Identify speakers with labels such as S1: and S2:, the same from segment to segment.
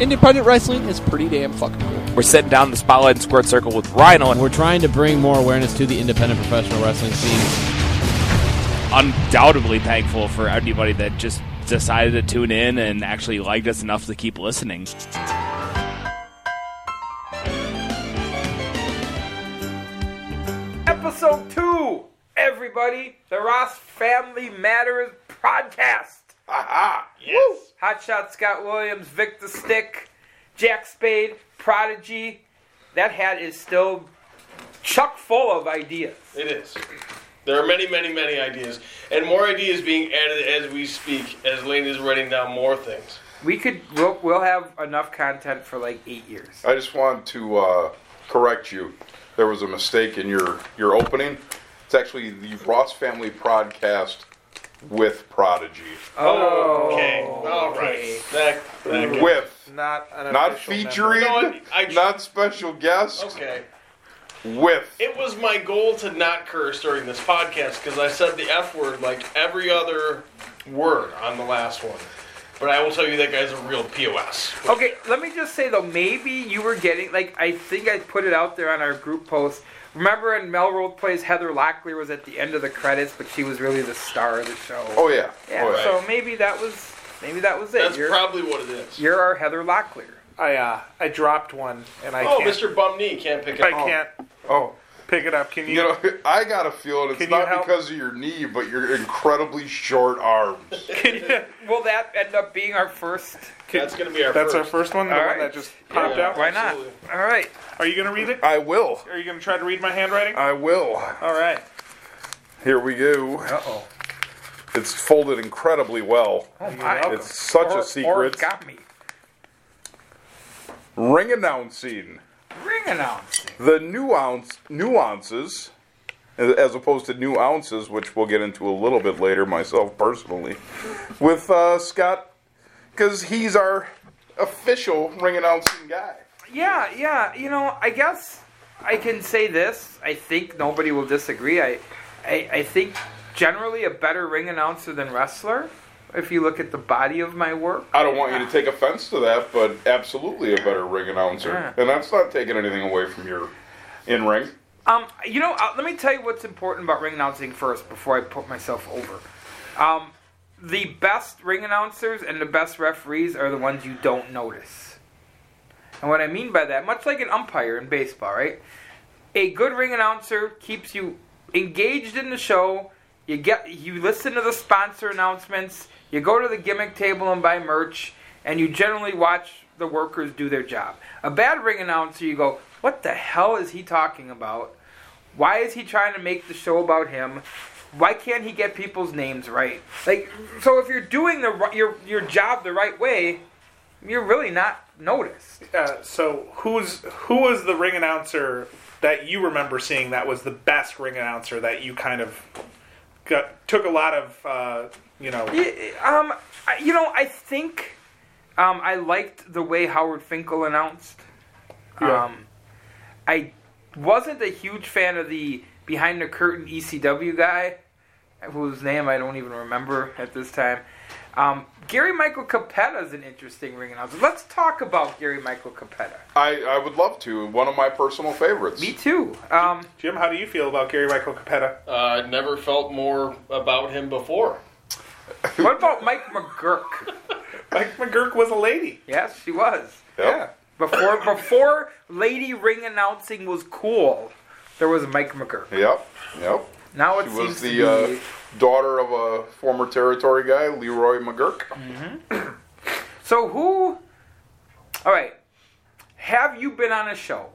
S1: independent wrestling is pretty damn fucking cool.
S2: We're sitting down in the Spotlight and Squared Circle with Rhino, and
S3: We're trying to bring more awareness to the independent professional wrestling scene.
S2: undoubtedly thankful for anybody that just decided to tune in and actually liked us enough to keep listening.
S4: Episode two, everybody, the Ross Family Matters podcast.
S5: Aha! Yes.
S4: Hotshot Scott Williams, Victor Stick, Jack Spade, Prodigy. That hat is still chuck full of ideas.
S5: It is. There are many, many, many ideas, and more ideas being added as we speak. As Lane is writing down more things.
S4: We could, we'll, we'll have enough content for like eight years.
S6: I just want to uh, correct you. There was a mistake in your, your opening. It's actually the Ross Family podcast with Prodigy.
S4: Oh, oh
S5: Okay. All right. That, that can-
S6: With,
S7: Not an
S6: not
S7: official member.
S6: featuring,
S5: You know what? I-
S6: not special guest,
S5: Okay.
S6: with.
S5: It was my goal to not curse during this podcast because I said the F word like every other word on the last one. But I will tell you that guy's a real POS.
S4: Okay, let me just say though, maybe you were getting like I think I put it out there on our group post. Remember in Melrose Place, Heather Locklear was at the end of the credits, but she was really the star of the show.
S6: Oh, yeah.
S4: yeah.
S6: Oh, yeah.
S4: So maybe that was maybe that was it.
S5: That's
S4: you're,
S5: probably what it is.
S4: you're our Heather Locklear.
S7: I uh, I dropped one and I
S5: Oh,
S7: can't.
S5: Mr. Bum Knee can't pick it up.
S7: I
S5: up.
S7: can't
S6: Oh,
S7: pick it up. Can you?
S6: you know, I got a feeling it's not
S7: help?
S6: because of your knee, but your incredibly short arms.
S7: can you
S4: Will that end up being our first?
S5: That's going to be our
S7: that's
S5: first.
S7: our first one. The
S4: All
S7: one
S4: right.
S7: that just popped
S5: Yeah.
S7: out.
S4: Why not?
S5: Absolutely.
S4: All right.
S7: Are you gonna read it?
S6: I will.
S7: Are you gonna try to read my handwriting?
S6: I will.
S7: All right.
S6: Here we go.
S4: Uh oh.
S6: It's folded incredibly well.
S4: Oh my.
S6: It's such
S4: Or-
S6: a secret.
S4: Origami.
S6: Ring announcing.
S4: Ring announcing.
S6: The nuance nuances, as opposed to new ounces, which we'll get into a little bit later, myself personally, with uh, Scott, because he's our official ring announcing guy.
S4: Yeah, yeah. You know, I guess I can say this. I think nobody will disagree. I, I, I think generally a better ring announcer than wrestler. If you look at the body of my work,
S6: I don't want you to take offense to that, but absolutely a better ring announcer,
S4: Yeah.
S6: and that's not taking anything away from your in ring.
S4: um, you know, uh, let me tell you what's important about ring announcing first before I put myself over. Um, the best ring announcers and the best referees are the ones you don't notice. And what I mean by that, much like an umpire in baseball, right? A good ring announcer keeps you engaged in the show. You get you listen to the sponsor announcements, you go to the gimmick table and buy merch, and you generally watch the workers do their job. A bad ring announcer, you go, "What the hell is he talking about? Why is he trying to make the show about him? Why can't he get people's names right?" Like so if you're doing the your your job the right way, you're really not noticed.
S7: Uh, so who's who was the ring announcer that you remember seeing that was the best ring announcer that you kind of got took a lot of uh, you know
S4: um, I- you know, I think um, I liked the way Howard Finkel announced.
S7: Yeah.
S4: Um, I wasn't a huge fan of the behind the curtain ECW guy, whose name I don't even remember at this time. Um, Gary Michael Cappetta is an interesting ring announcer. Let's talk about Gary Michael Cappetta.
S6: I, I would love to. One of my personal favorites.
S4: Me too. Um,
S7: Jim. How do you feel about Gary Michael Cappetta?
S5: Uh, I never felt more about him before.
S4: what about Mike McGuirk?
S7: Mike McGuirk was a lady.
S4: Yes, she was.
S6: Yep.
S4: Before before lady ring announcing was cool, there was Mike McGuirk.
S6: Yep. Yep.
S4: Now it
S6: She
S4: seems
S6: was
S4: to
S6: the
S4: be.
S6: uh, daughter of a former territory guy, Leroy McGuirk.
S4: so who? All right. Have you been on a show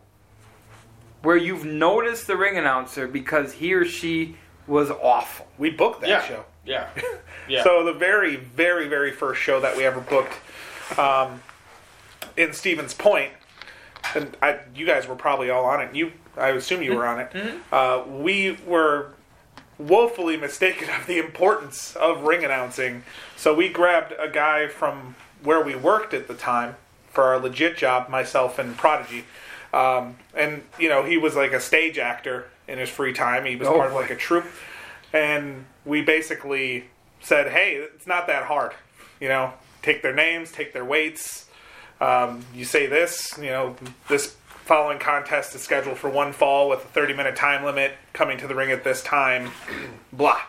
S4: where you've noticed the ring announcer because he or she was awful?
S7: We booked that
S5: yeah.
S7: show.
S5: Yeah. Yeah.
S7: So the very, very, very first show that we ever booked um, in Stevens Point, and I, you guys were probably all on it. You, I assume you were on it. Uh, we were woefully mistaken of the importance of ring announcing, so we grabbed a guy from where we worked at the time for our legit job, myself and Prodigy. Um, and you know he was like a stage actor in his free time. He was
S4: Oh,
S7: part of like a troupe, and we basically said, "Hey, it's not that hard. You know, take their names, take their weights, Um, you say this, you know, this following contest is scheduled for one fall with a 30 minute time limit, coming to the ring at this time, blah.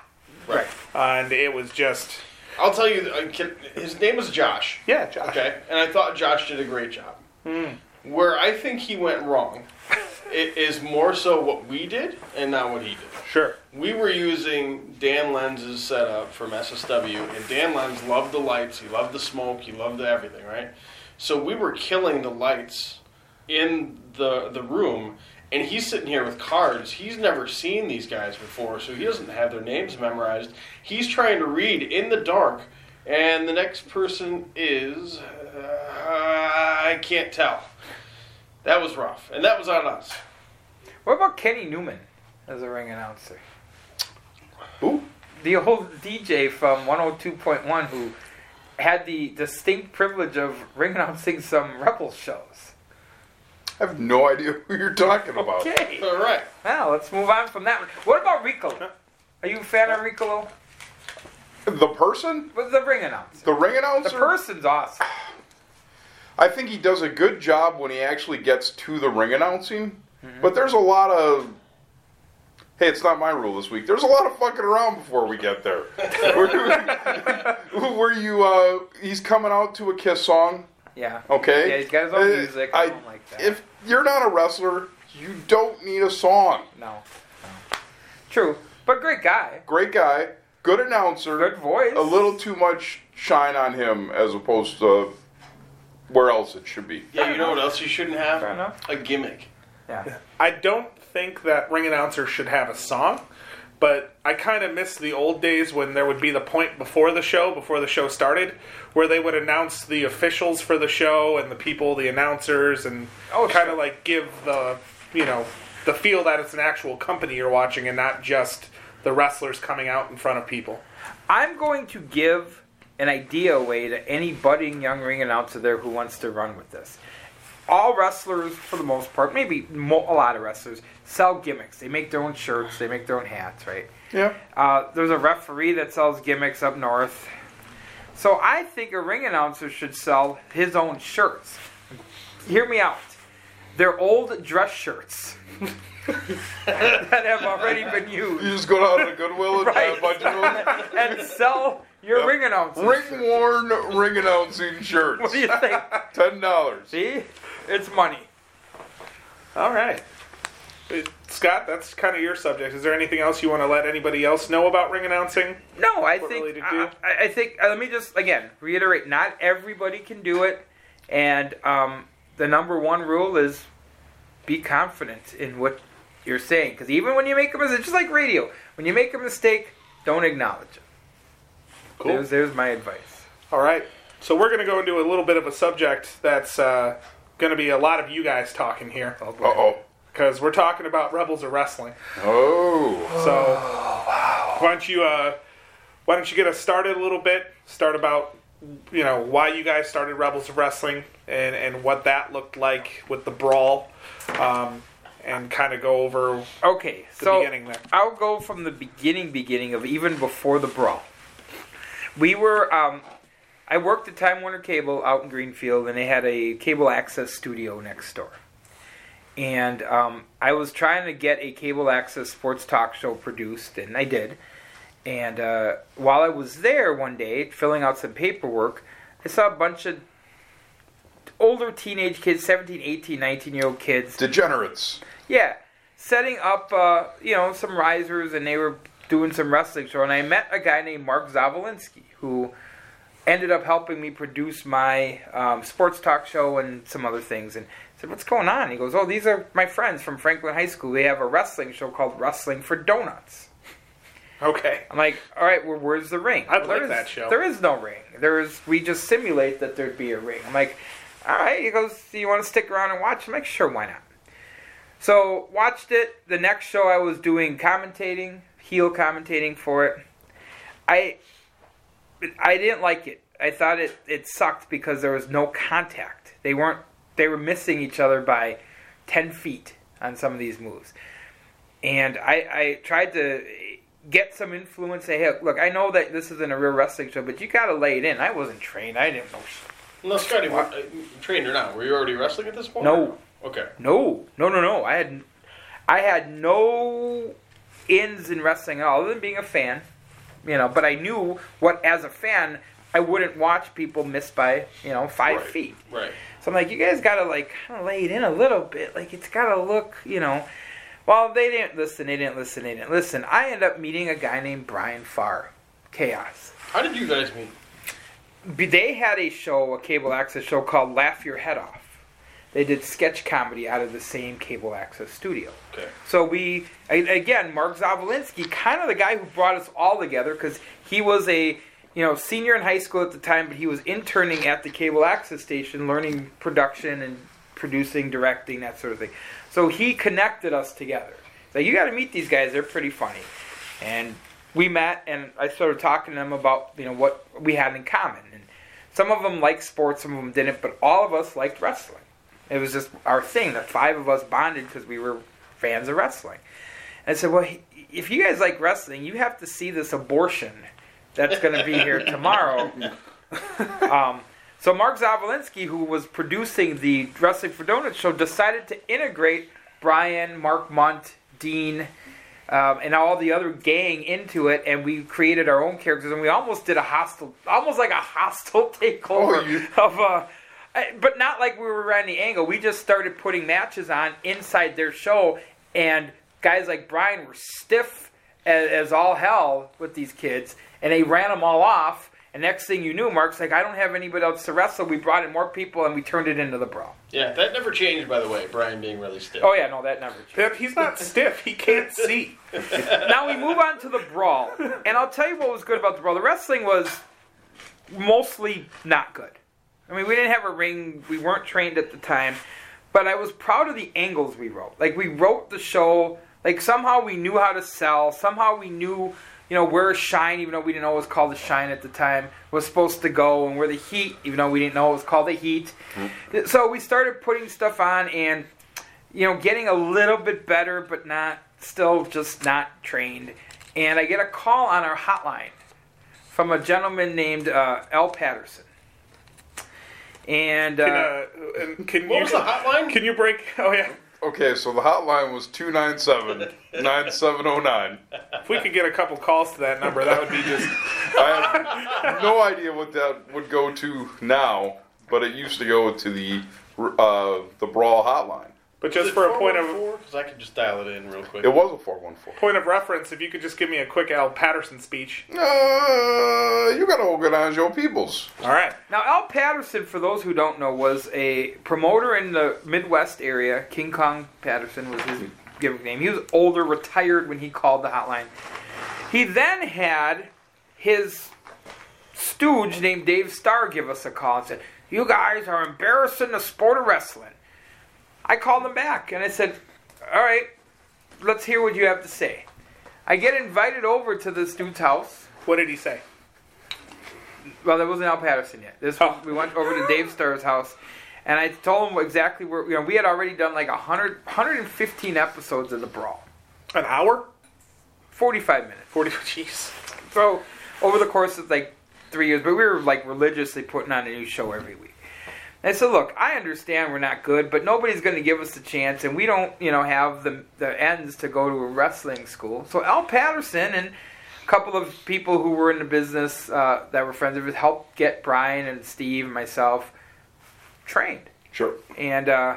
S4: Right.
S7: And it was just,
S5: I'll tell you, uh, his name was Josh.
S7: yeah, Josh.
S5: Okay, and I thought Josh did a great job. Where I think he went wrong, it is more so what we did and not what he did.
S7: Sure.
S5: We were using Dan Lenz's setup from SSW, and Dan Lenz loved the lights, he loved the smoke, he loved the everything, right? So we were killing the lights in the the room, and he's sitting here with cards. He's never seen these guys before, so he doesn't have their names memorized. He's trying to read in the dark, and the next person is uh, I can't tell. That was rough, and that was on us.
S4: What about Kenny Newman as a ring announcer?
S6: Who?
S4: The old DJ from 102.1 who had the distinct privilege of ring announcing some Rebel shows.
S6: I have no idea who you're talking about.
S4: Okay.
S5: All right.
S4: Now let's move on from that. one. What about Rico? Are you a fan of Rico?
S6: The person?
S4: The ring announcer.
S6: The ring announcer?
S4: The
S6: announcer?
S4: person's awesome.
S6: I think he does a good job when he actually gets to the ring announcing. But there's a lot of. Hey, it's not my rule this week. There's a lot of fucking around before we get there. where, where you, uh, he's coming out to a Kiss song,
S4: Yeah.
S6: okay?
S4: Yeah, he's got his own
S6: Uh,
S4: music. I, don't like that.
S6: If you're not a wrestler, you don't need a song.
S4: no. no. True. But great guy.
S6: Great guy, good announcer,
S4: Good voice.
S6: a little too much shine on him as opposed to where else it should be.
S5: Yeah, you know what else you shouldn't have?
S4: Fair enough.
S5: A gimmick.
S4: Yeah.
S7: I don't think that ring announcer should have a song, but I kind of miss the old days when there would be the point before the show, before the show started, where they would announce the officials for the show and the people, the announcers, and
S4: Oh,
S7: kind of like give the you know the feel that it's an actual company you're watching and not just the wrestlers coming out in front of people.
S4: I'm going to give an idea away to any budding young ring announcer there who wants to run with this. All wrestlers, for the most part, maybe mo- a lot of wrestlers, sell gimmicks. They make their own shirts, they make their own hats, right?
S6: Yeah.
S4: Uh, there's a referee that sells gimmicks up north. So I think a ring announcer should sell his own shirts. Hear me out. They're old dress shirts that have already been used.
S6: You just go down to Goodwill and buy a bunch of them.
S4: and sell your
S6: Yep.
S4: ring announcer.
S6: Ring worn ring announcing shirts.
S4: What do you think?
S6: Ten dollars.
S4: See? It's money.
S7: All right. Uh, Scott, that's kind of your subject. Is there anything else you want to let anybody else know about ring announcing?
S4: No, I
S7: What
S4: think
S7: really to
S4: I. I I think uh, let me just again reiterate: not everybody can do it, and um, the number one rule is be confident in what you're saying. Because even when you make a mistake, just like radio, when you make a mistake, don't acknowledge it.
S7: Cool.
S4: There's, there's my advice.
S7: All right. So we're going to go into a little bit of a subject that's uh, going to be a lot of you guys talking here
S6: Uh oh.
S7: Because we're talking about Rebels of Wrestling.
S6: Oh.
S7: So why don't you uh, why don't you get us started a little bit? Start about you know why you guys started Rebels of Wrestling and and what that looked like with the brawl, um, and kind of go over
S4: Okay,
S7: the
S4: so
S7: beginning there.
S4: I'll go from the beginning, beginning of even before the brawl. We were, um, I worked at Time Warner Cable out in Greenfield, and they had a cable access studio next door. And um, I was trying to get a cable access sports talk show produced, and I did. And uh, while I was there one day filling out some paperwork, I saw a bunch of older teenage kids 17 18 19 year old kids
S6: Degenerates.
S4: yeah, setting up, uh, you know, some risers, and they were doing some wrestling show. And I met a guy named Mark Zavolinsky who ended up helping me produce my um, sports talk show and some other things. And said, "What's going on?" He goes, "Oh, these are my friends from Franklin High School. They have a wrestling show called Wrestling for Donuts."
S7: Okay.
S4: I'm like, "All right, well, where's the ring?"
S7: I'd
S4: Well,
S7: like that show.
S4: There is no ring. There is. We just simulate that there'd be a ring. I'm like, "All right." He goes, "Do you want to stick around and watch?" I'm like, "Sure, why not?" So watched it. The next show I was doing commentating, heel commentating for it. I I didn't like it. I thought it it sucked because there was no contact. They weren't they were missing each other by ten feet on some of these moves. And I, I tried to get some influence. Say, hey, look, I know that this isn't a real wrestling show, but you got to lay it in. I wasn't trained. I didn't know.
S5: No, Scotty, uh, trained or not? Were you already wrestling at this point?
S4: No.
S5: Okay.
S4: No, no, no, no. I had, I had no ins in wrestling at all, other than being a fan. You know, but I knew what as a fan I wouldn't watch people miss by you know five
S5: Right.
S4: feet.
S5: Right.
S4: So I'm like, you guys gotta like kind of lay it in a little bit. Like it's gotta look, you know. Well, they didn't listen. They didn't listen. They didn't listen. I end up meeting a guy named Brian Farr, Chaos.
S5: How did you guys meet?
S4: They had a show, a cable access show called Laugh Your Head Off. They did sketch comedy out of the same cable access studio.
S5: Okay.
S4: So we again, Mark Zavolinsky, kind of the guy who brought us all together because he was a you know senior in high school at the time, but he was interning at the cable access station, learning production and producing, directing, that sort of thing. So he connected us together. So you got to meet these guys; they're pretty funny. And we met, and I started talking to them about you know what we had in common. And some of them liked sports, some of them didn't, but all of us liked wrestling. It was just our thing. The five of us bonded because we were fans of wrestling. And I said, well, if you guys like wrestling, you have to see this abortion that's going to be here tomorrow. um, so Mark Zavolinsky, who was producing the Wrestling for Donuts show, decided to integrate Brian, Mark Munt, Dean, um, and all the other gang into it, and we created our own characters, and we almost did a hostile, almost like a hostile takeover
S6: Oh, you-
S4: of uh I- but not like we were running the angle. We just started putting matches on inside their show, and guys like Brian were stiff as, as all hell with these kids, and they ran them all off. And next thing you knew, Mark's like, I don't have anybody else to wrestle. We brought in more people, and we turned it into the brawl.
S5: Yeah, that never changed, by the way. Brian being really stiff.
S4: Oh yeah, no, that never changed.
S7: Pip, he's not stiff. He can't see.
S4: now we move on to the brawl, and I'll tell you what was good about the brawl. The wrestling was mostly not good. I mean, we didn't have a ring. We weren't trained at the time, but I was proud of the angles we wrote. Like we wrote the show. Like somehow we knew how to sell. Somehow we knew, you know, where a Shine, even though we didn't know it was called the Shine at the time, was supposed to go, and where the Heat, even though we didn't know it was called the Heat. So we started putting stuff on, and you know, getting a little bit better, but not still just not trained. And I get a call on our hotline from a gentleman named uh, L. Patterson. And uh,
S7: Can, uh, and can
S5: What
S7: you
S5: was the hotline?
S7: Can you break? Oh yeah.
S6: Okay, so the hotline was 297 9709.
S7: If we could get a couple calls to that number, that would be just.
S6: I have no idea what that would go to now, but it used to go to the uh, the Brawl hotline.
S7: But just for a point of
S5: Because I could just dial it in real quick.
S6: It was a 414.
S7: point of reference, if you could just give me a quick Al Patterson speech.
S6: Uh, you gotta organize your peoples.
S7: All right.
S4: now, Al Patterson, for those who don't know, was a promoter in the Midwest area. King Kong Patterson was his gimmick name. He was older, retired when he called the hotline. He then had his stooge named Dave Starr give us a call and said, You guys are embarrassing the sport of wrestling. I called him back and I said, All right, let's hear what you have to say. I get invited over to this dude's house.
S7: What did he say?
S4: Well, that wasn't Al Patterson yet. This was, we went over to Dave Starr's house, and I told him exactly where. You know, we had already done like 100, 115 episodes of the Brawl,
S7: An hour?
S4: forty-five minutes.
S7: Forty. Jeez.
S4: So over the course of like three years, but we were like religiously putting on a new show every week. And so, look, I understand we're not good, but nobody's going to give us a chance, and we don't, you know, have the the ends to go to a wrestling school. So Al Patterson and a couple of people who were in the business uh, that were friends of his helped get Brian and Steve and myself trained
S6: Sure.
S4: and uh,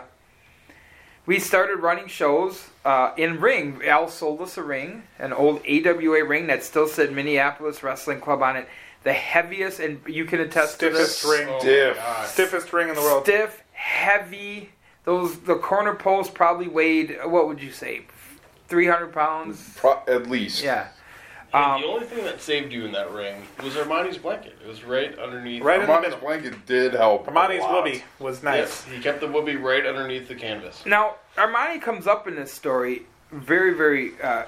S4: we started running shows uh, in ring. Al sold us a ring, an old AWA ring that still said Minneapolis Wrestling Club on it. The heaviest, and you can attest to
S7: Stiffest
S4: this.
S7: ring.
S5: Oh,
S6: Stiff.
S5: God.
S7: Stiffest ring in the world.
S4: Stiff, heavy. Those the corner post probably weighed what would you say, three hundred pounds?
S6: Pro- at least.
S4: Yeah.
S5: And
S4: Um,
S5: the only thing that saved you in that ring was Armani's blanket. It was right underneath.
S7: Right in
S6: Armani's blanket did help.
S7: Armani's
S6: lot.
S7: Was nice.
S5: Yes, he kept the whoopee right underneath the canvas.
S4: Now, Armani comes up in this story very, very, uh,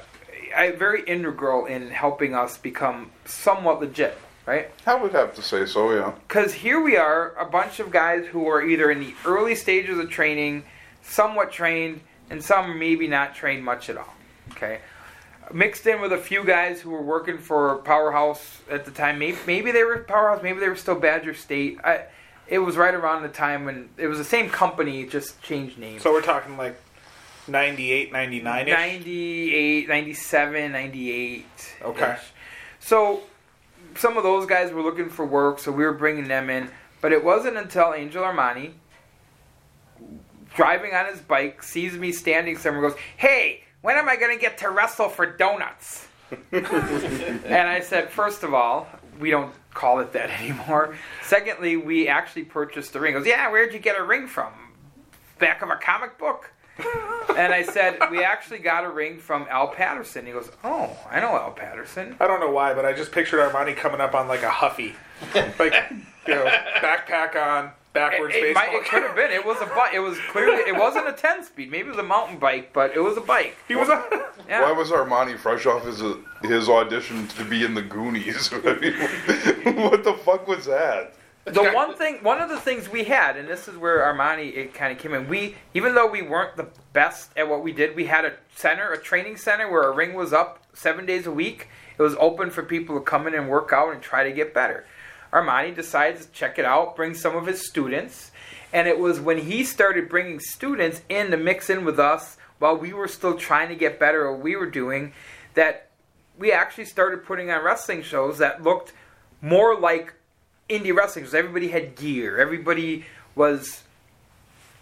S4: very integral in helping us become somewhat legit, right?
S6: I would have to say so, yeah.
S4: Because here we are, a bunch of guys who are either in the early stages of training, somewhat trained, and some maybe not trained much at all. Okay, mixed in with a few guys who were working for Powerhouse at the time. Maybe, maybe they were Powerhouse, maybe they were still Badger State. I, it was right around the time when it was the same company, just changed names.
S7: So we're talking like 98, 99 ish.
S4: 98, 97, 98.
S7: Okay.
S4: So some of those guys were looking for work, so we were bringing them in. But it wasn't until Angel Armani, driving on his bike, sees me standing somewhere, goes, "Hey, when am I going to get to wrestle for donuts?" and I said, first of all, we don't call it that anymore. Secondly, we actually purchased the ring. He goes, yeah, where'd you get a ring from? Back of a comic book. And I said, we actually got a ring from Al Patterson. He goes, oh, I know Al Patterson.
S7: I don't know why, but I just pictured Armani coming up on like a Huffy, like you know, backpack on, backwards
S4: It, it,
S7: baseball.
S4: might, it could have been. It was a bike. It was clearly. It wasn't a ten speed. Maybe it was a mountain bike, but it was a bike.
S7: he was a,
S4: Yeah.
S6: Why was Armani fresh off his uh, his audition to be in the Goonies? What the fuck was that?
S4: The one thing, one of the things we had, and this is where Armani it kind of came in. We, even though we weren't the best at what we did, we had a center, a training center where a ring was up seven days a week. It was open for people to come in and work out and try to get better. Armani decides to check it out, bring some of his students, and it was when he started bringing students in to mix in with us while we were still trying to get better at what we were doing that we actually started putting on wrestling shows that looked more like indie wrestling because everybody had gear. Everybody was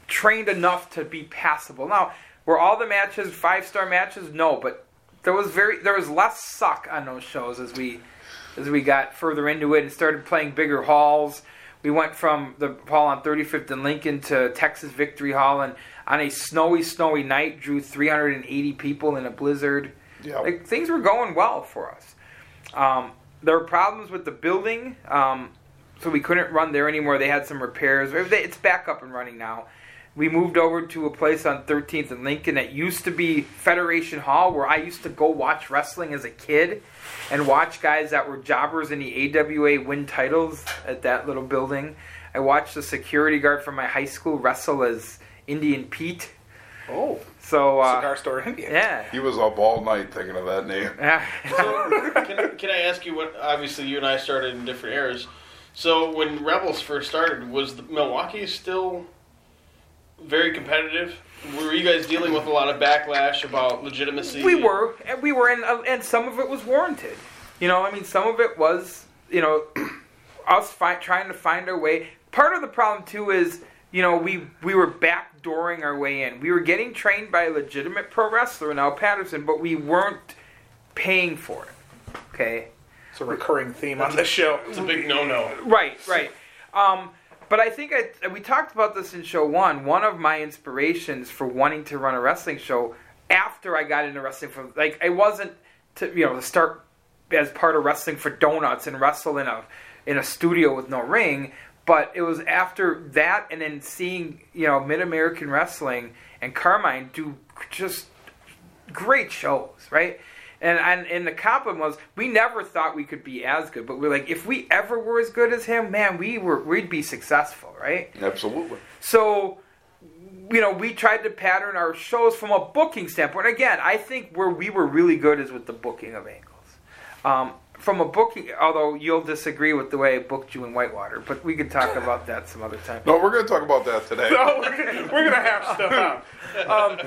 S4: trained enough to be passable. Now, were all the matches five star matches? No, but there was very there was less suck on those shows as we as we got further into it and started playing bigger halls. We went from the hall on 35th and Lincoln to Texas Victory Hall, and on a snowy, snowy night, drew 380 people in a blizzard.
S6: Yeah.
S4: Like things were going well for us. Um, there were problems with the building, um, so we couldn't run there anymore. They had some repairs. It's back up and running now. We moved over to a place on 13th and Lincoln that used to be Federation Hall, where I used to go watch wrestling as a kid and watch guys that were jobbers in the AWA win titles at that little building. I watched the security guard from my high school wrestle as Indian Pete.
S7: oh
S4: So, uh,
S7: cigar store Indian.
S4: yeah.
S6: He was up all night thinking of that name.
S4: Yeah.
S5: So, can, can I ask you what? Obviously, you and I started in different eras. So, when Rebels first started, was Milwaukee still very competitive? Were you guys dealing with a lot of backlash about legitimacy?
S4: We were, and we were, and, uh, and some of it was warranted. You know, I mean, some of it was, you know, us fi- trying to find our way. Part of the problem too is, you know, we we were backdooring our way in. We were getting trained by a legitimate pro wrestler, Al Patterson, but we weren't paying for it. Okay.
S7: It's a recurring theme on this show.
S5: It's a big no-no.
S4: Right, right. Um, but I think I, we talked about this in show one. One of my inspirations for wanting to run a wrestling show after I got into wrestling, for like it wasn't to you know to start as part of wrestling for donuts and wrestle in a in a studio with no ring. But it was after that, and then seeing you know Mid American Wrestling and Carmine do just great shows, right? And, and and the compliment was we never thought we could be as good, but we're like if we ever were as good as him, man, we were we'd be successful, right?
S6: Absolutely.
S4: So you know, we tried to pattern our shows from a booking standpoint. Again, I think where we were really good is with the booking of angles. Um, from a booking, although you'll disagree with the way I booked you in Whitewater, but we could talk about that some other time.
S6: No, we're going to talk about that today.
S7: No, we're we're gonna have stuff out.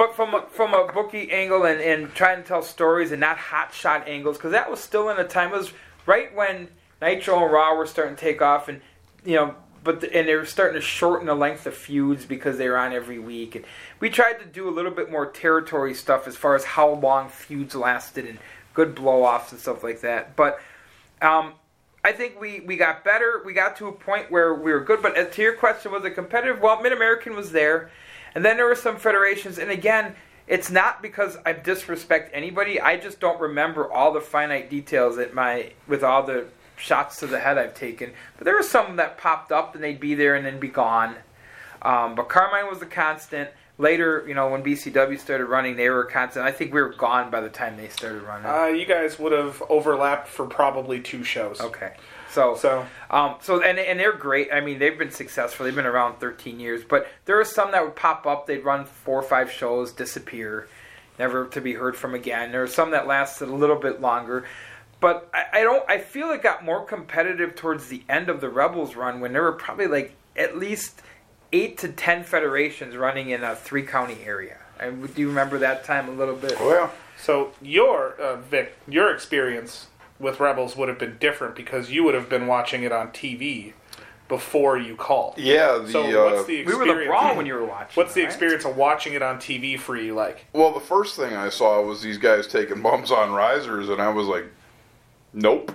S4: But from a, from a bookie angle and, and trying to tell stories and not hot shot angles because that was still in a time it was right when Nitro and Raw were starting to take off and you know but the, and they were starting to shorten the length of feuds because they were on every week and we tried to do a little bit more territory stuff as far as how long feuds lasted and good blow offs and stuff like that but um, I think we, we got better. We got to a point where we were good. But as to your question, was it competitive? Well, Mid American was there. And then there were some federations. And again, it's not because I disrespect anybody. I just don't remember all the finite details at my with all the shots to the head I've taken. But there were some that popped up and they'd be there and then be gone. Um, but Carmine was the constant. Later, you know, when BCW started running, they were a constant. I think we were gone by the time they started running.
S7: Uh, you guys would have overlapped for probably two shows.
S4: okay. So,
S7: So
S4: Um, so and and they're great. I mean, they've been successful. They've been around 13 years. But there are some that would pop up. They'd run four or five shows, disappear, never to be heard from again. There are some that lasted a little bit longer. but I, I don't. I feel it got more competitive towards the end of the Rebels run when there were probably like at least eight to ten federations running in a three county area. And do you remember that time a little bit?
S6: Well.
S7: So your uh, Vic, your experience with Rebels would have been different because you would have been watching it on TV before you called.
S6: Yeah, the,
S7: So
S6: uh,
S7: what's the
S4: We
S7: experience?
S4: were the brawl when you were watching.
S7: What's the
S4: right?
S7: experience of watching it on TV for you like?
S6: well, the first thing I saw was these guys taking bumps on risers, and I was like, nope.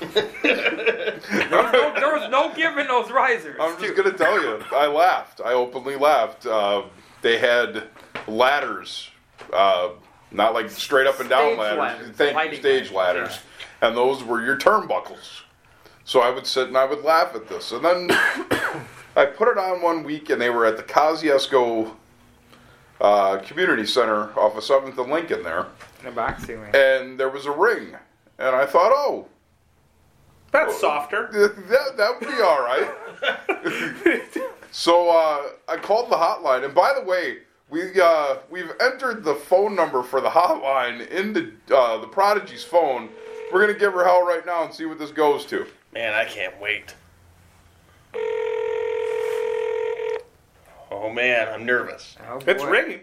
S4: There was no, there was no giving those risers.
S6: I'm
S4: too.
S6: just gonna tell you, I laughed. I openly laughed. Uh, they had ladders, uh, not like straight up and down
S4: Stage
S6: ladders.
S4: ladders,
S6: Thank stage
S4: ladders,
S6: ladders, and those were your turnbuckles. So I would sit and I would laugh at this, and then I put it on one week, and they were at the Kosciuszko uh, Community Center off of Seventh and Lincoln there,
S4: in the boxing ring.
S6: and there was a ring, and I thought, oh,
S7: That's softer.
S6: that that would be all right. so uh, I called the hotline, and by the way, we uh, we've entered the phone number for the hotline into uh, the Prodigy's phone. We're gonna give her hell right now and see what this goes to.
S5: Man, I can't wait. Oh man, I'm nervous.
S4: Oh,
S7: It's
S4: boy.
S7: ringing.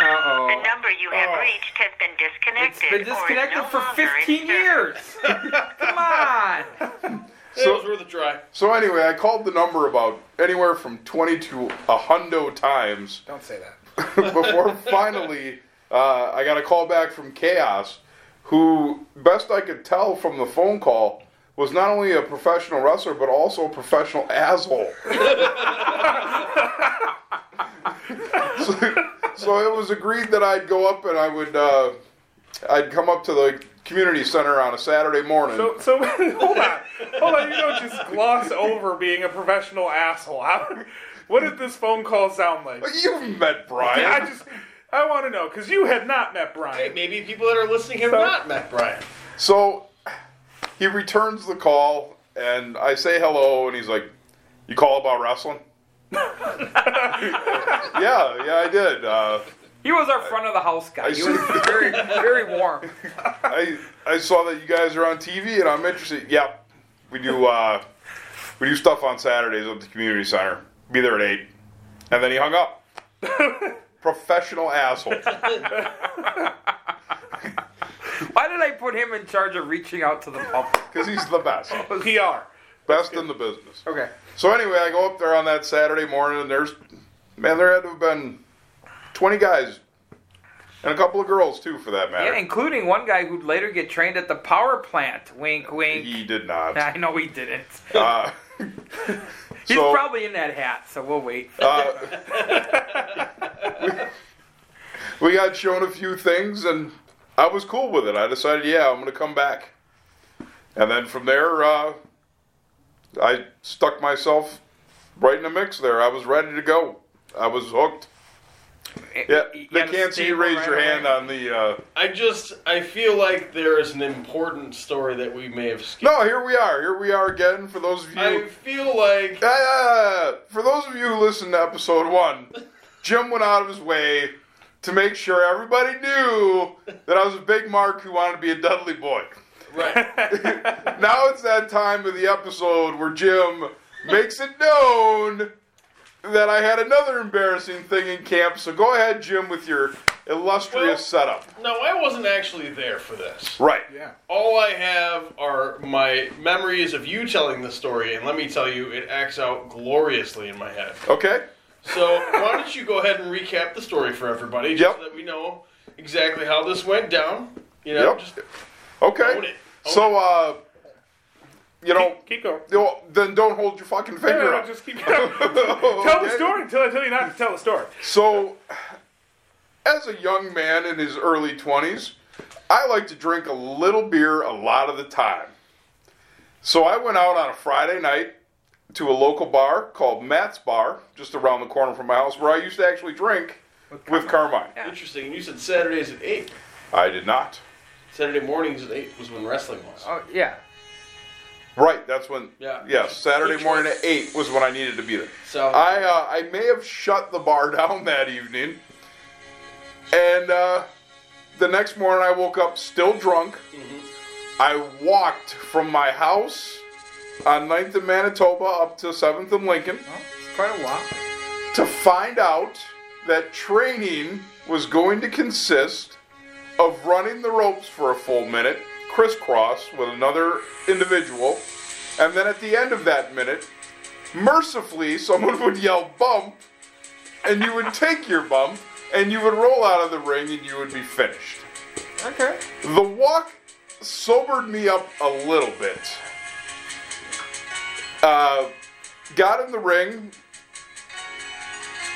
S4: Uh-oh.
S8: The number you have
S6: Oh.
S8: reached has been disconnected.
S4: been
S8: or is
S4: disconnected
S8: no
S4: for 15 years. Come on.
S5: it was worth a try.
S6: So anyway, I called the number about anywhere from twenty to a hundo times
S7: Don't say that.
S6: before finally uh, I got a call back from Chaos, who, best I could tell from the phone call, was not only a professional wrestler but also a professional asshole. so, so it was agreed that I'd go up and I would uh, I'd come up to the community center on a Saturday morning.
S7: So, so hold on, hold on. You don't just gloss over being a professional asshole. How, what did this phone call sound like?
S6: You've met Brian.
S7: Yeah, I just, I want to know because you have not met
S5: Hey,
S7: Brian.
S5: maybe people that are listening have
S7: So-
S5: not met Brian.
S6: So he returns the call, and I say hello, and he's like, "You call about wrestling?" yeah, yeah, I did. Uh,
S4: He was our front of the house guy.
S6: I
S4: He was very, very warm.
S6: I I saw that you guys are on TV, and I'm interested. Yep, we do. Uh, we do stuff on Saturdays at the community center. Be there at eight, and then he hung up. Professional asshole.
S4: Why did I put him in charge of reaching out to the public?
S6: Because he's the best.
S7: Oh, PR.
S6: Best in the business.
S4: Okay.
S6: So anyway, I go up there on that Saturday morning, and there's, man, there had to have been 20 guys, and a couple of girls too, for that matter.
S4: Yeah, including one guy who'd later get trained at the power plant. Wink, wink.
S6: he did not.
S4: I know he didn't.
S6: Uh,
S4: He's
S6: so,
S4: probably in that hat, so we'll wait.
S6: uh, we, we got shown a few things, and I was cool with it. I decided, yeah, I'm going to come back. And then from there, uh, I stuck myself right in the mix there. I was ready to go. I was hooked. Yeah,
S4: You
S6: they can't see you raise
S4: right
S6: your
S4: away.
S6: hand on the. Uh,
S5: I just I feel like there is an important story that we may have skipped.
S6: no, here we are. Here we are again. For those of you,
S5: I feel like
S6: Uh, for those of you who listened to episode one, Jim went out of his way to make sure everybody knew that I was a big Mark who wanted to be a Dudley boy.
S5: right.
S6: Now it's that time of the episode where Jim makes it known that I had another embarrassing thing in camp. So go ahead, Jim, with your illustrious
S5: Well-
S6: setup.
S5: No, I wasn't actually there for this.
S6: Right.
S7: Yeah.
S5: All I have are my memories of you telling the story, and let me tell you, it acts out gloriously in my head.
S6: Okay.
S5: So why don't you go ahead and recap the story for everybody, just
S6: Yep.
S5: so that we know exactly how this went down. You know,
S6: Yep.
S5: just
S6: Okay.
S5: Own it. Own
S6: So, uh, you know,
S7: Keep, keep going.
S6: you know, then don't hold your fucking finger
S7: no, no,
S6: up.
S7: just keep going. Tell the story until I tell you not to tell the story.
S6: So, as a young man in his early 20s, I like to drink a little beer a lot of the time. So, I went out on a Friday night to a local bar called Matt's Bar, just around the corner from my house, where I used to actually drink with Carmine.
S5: interesting. You said Saturdays at eight.
S6: I did not.
S5: Saturday mornings at eight was when wrestling was.
S4: Oh yeah.
S6: Right, that's when.
S5: Yeah.
S6: Yes, Saturday
S5: Good
S6: morning at 8 was when I needed to be there.
S5: So
S6: I uh, I may have shut the bar down that evening, and uh, the next morning, I woke up still drunk. I walked from my house on 9th and Manitoba up to 7th and Lincoln
S4: It's quite a walk.
S6: to find out that training was going to consist of running the ropes for a full minute, crisscross with another individual, and then at the end of that minute, mercifully, someone would yell bump, and you would take your bump, and you would roll out of the ring, and you would be finished.
S4: Okay.
S6: The walk sobered me up a little bit. Uh, got in the ring.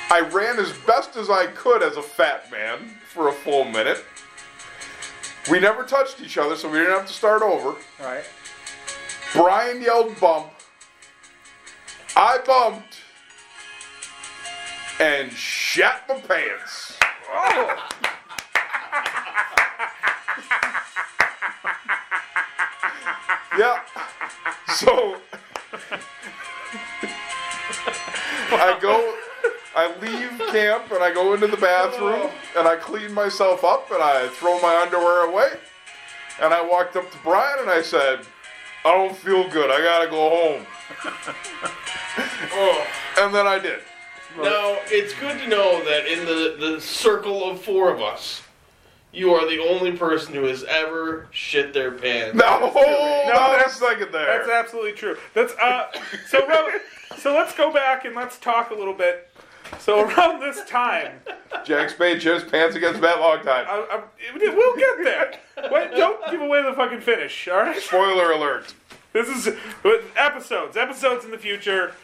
S6: I ran as best as I could as a fat man for a full minute. We never touched each other, so we didn't have to start over.
S4: Right.
S6: Brian yelled bump. I bumped and shat my pants. Oh. yeah. So I go, I leave camp and I go into the bathroom and I clean myself up and I throw my underwear away. And I walked up to Brian and I said, I don't feel good. I gotta go home.
S5: Oh.
S6: And then I did.
S5: Now, it's good to know that in the, the circle of four of us, you are the only person who has ever shit their pants.
S6: No, hold on a
S7: that's-
S6: second there.
S7: That's absolutely true. That's uh. So Ro- so let's go back and let's talk a little bit. So around this time,
S6: Jack Spade shit his pants against Matt Long time.
S7: I, I, we'll get there. Wait, don't give away the fucking finish. All right.
S6: Spoiler alert.
S7: This is episodes. Episodes in the future.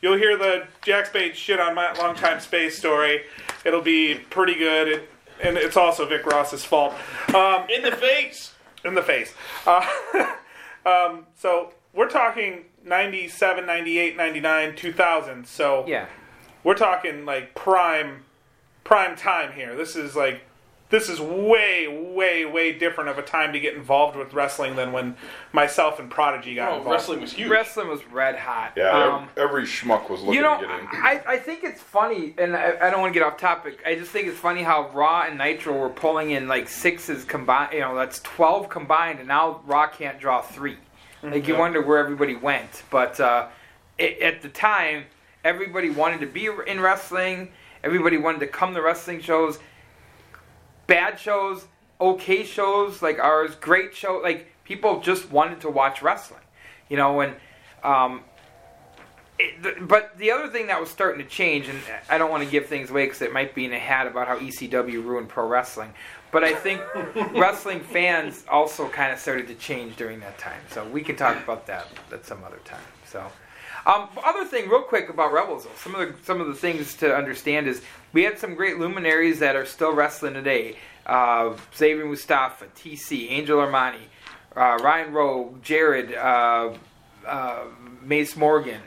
S7: You'll hear the Jack Spade shit on my long time space story. It'll be pretty good, it, and it's also Vic Ross's fault. Um,
S5: In the face!
S7: in the face. Uh, um, so we're talking 97, 98, 99, 2000. So
S4: Yeah.
S7: We're talking like prime prime time here. This is like this is way way way different of a time to get involved with wrestling than when myself and Prodigy got
S5: Oh,
S7: involved.
S5: wrestling was huge.
S4: Wrestling was red hot.
S6: Yeah,
S4: Um,
S6: every schmuck was looking
S4: you know,
S6: to get in.
S4: I, I think it's funny, and I, I don't want to get off topic. I just think it's funny how Raw and Nitro were pulling in like sixes combined. You know, that's twelve combined, and now Raw can't draw 3 Like you wonder where everybody went. But uh, it, at the time, everybody wanted to be in wrestling. Everybody wanted to come to wrestling shows. Bad shows, okay shows like ours, great show. Like people just wanted to watch wrestling. You know, and um, it, the, but the other thing that was starting to change, and I don't want to give things away because it might be in a hat about how ECW ruined pro wrestling, but I think wrestling fans also kind of started to change during that time. So we can talk about that at some other time. So. Um, other thing, real quick about Rebels, though, some of the some of the things to understand is we had some great luminaries that are still wrestling today. Uh, Xavier Mustafa, TC, Angel Armani, uh, Ryan Rowe, Jared, uh, uh, Mace Morgan,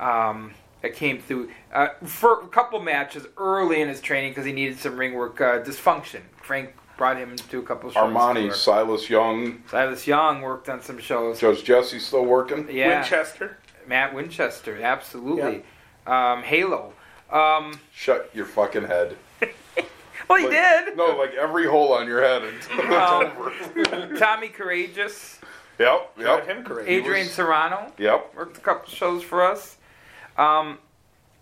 S4: um, that came through uh, for a couple matches early in his training because he needed some ring work. Uh, dysfunction. Frank brought him to a couple shows.
S6: Armani, Silas Young,
S4: Silas Young worked on some shows.
S6: Judge Jesse still working.
S4: Yeah,
S7: Winchester.
S4: Matt Winchester, absolutely. Um, Halo. Um,
S6: Shut your fucking head.
S4: well, he
S6: Like-
S4: did.
S6: No, like every hole on your head until it's
S4: Um,
S6: over.
S4: Tommy Courageous,
S6: Yep, yep,
S7: him correct.
S4: Adrian
S6: was-
S4: Serrano
S6: yep.
S4: worked a couple shows for us. Um,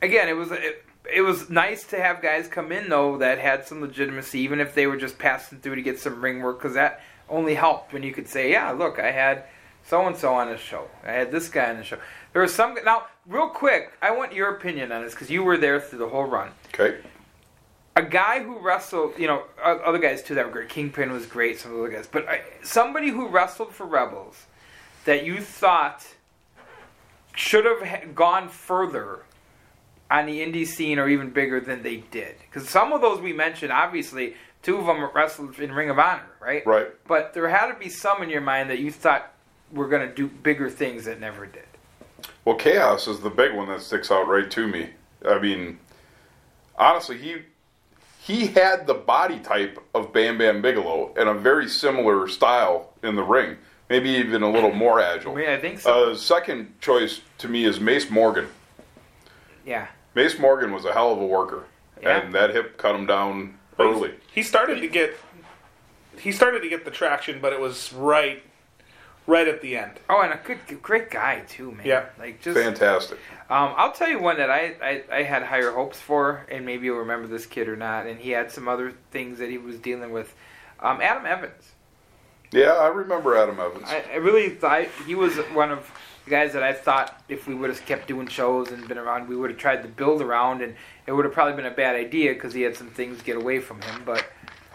S4: again, it was it, it was nice to have guys come in though that had some legitimacy, even if they were just passing through to get some ring work, because that only helped when you could say, "Yeah, look, I had so and so on the show. I had this guy on the show." There was some now, real quick. I want your opinion on this because you were there through the whole run.
S6: Okay.
S4: a guy who wrestled, you know, other guys too that were great. Kingpin was great, some of the other guys, but I, somebody who wrestled for Rebels that you thought should have gone further on the indie scene or even bigger than they did. Because some of those we mentioned, obviously, two of them wrestled in Ring of Honor, right?
S6: Right.
S4: But there had to be some in your mind that you thought were going to do bigger things that never did.
S6: Well, Chaos is the big one that sticks out right to me. I mean, honestly, he he had the body type of Bam Bam Bigelow and a very similar style in the ring, maybe even a little more agile.
S4: I mean, I think so.
S6: Uh, second choice to me is Mace Morgan.
S4: yeah.
S6: Mace Morgan was a hell of a worker,
S4: Yeah.
S6: and that hip cut him down
S7: But
S6: early.
S7: He started to get. he started to get the traction, but it was right, right at the end.
S4: Oh, and a good, great guy too, man.
S7: Yeah.
S4: like just
S6: Fantastic.
S4: Um, I'll tell you one that I, I, I had higher hopes for, and maybe you'll remember this kid or not. And he had some other things that he was dealing with. Um, Adam Evans.
S6: Yeah, I remember Adam Evans.
S4: I, I really thought he was one of the guys that I thought if we would have kept doing shows and been around, we would have tried to build around, and it would have probably been a bad idea because he had some things get away from him. But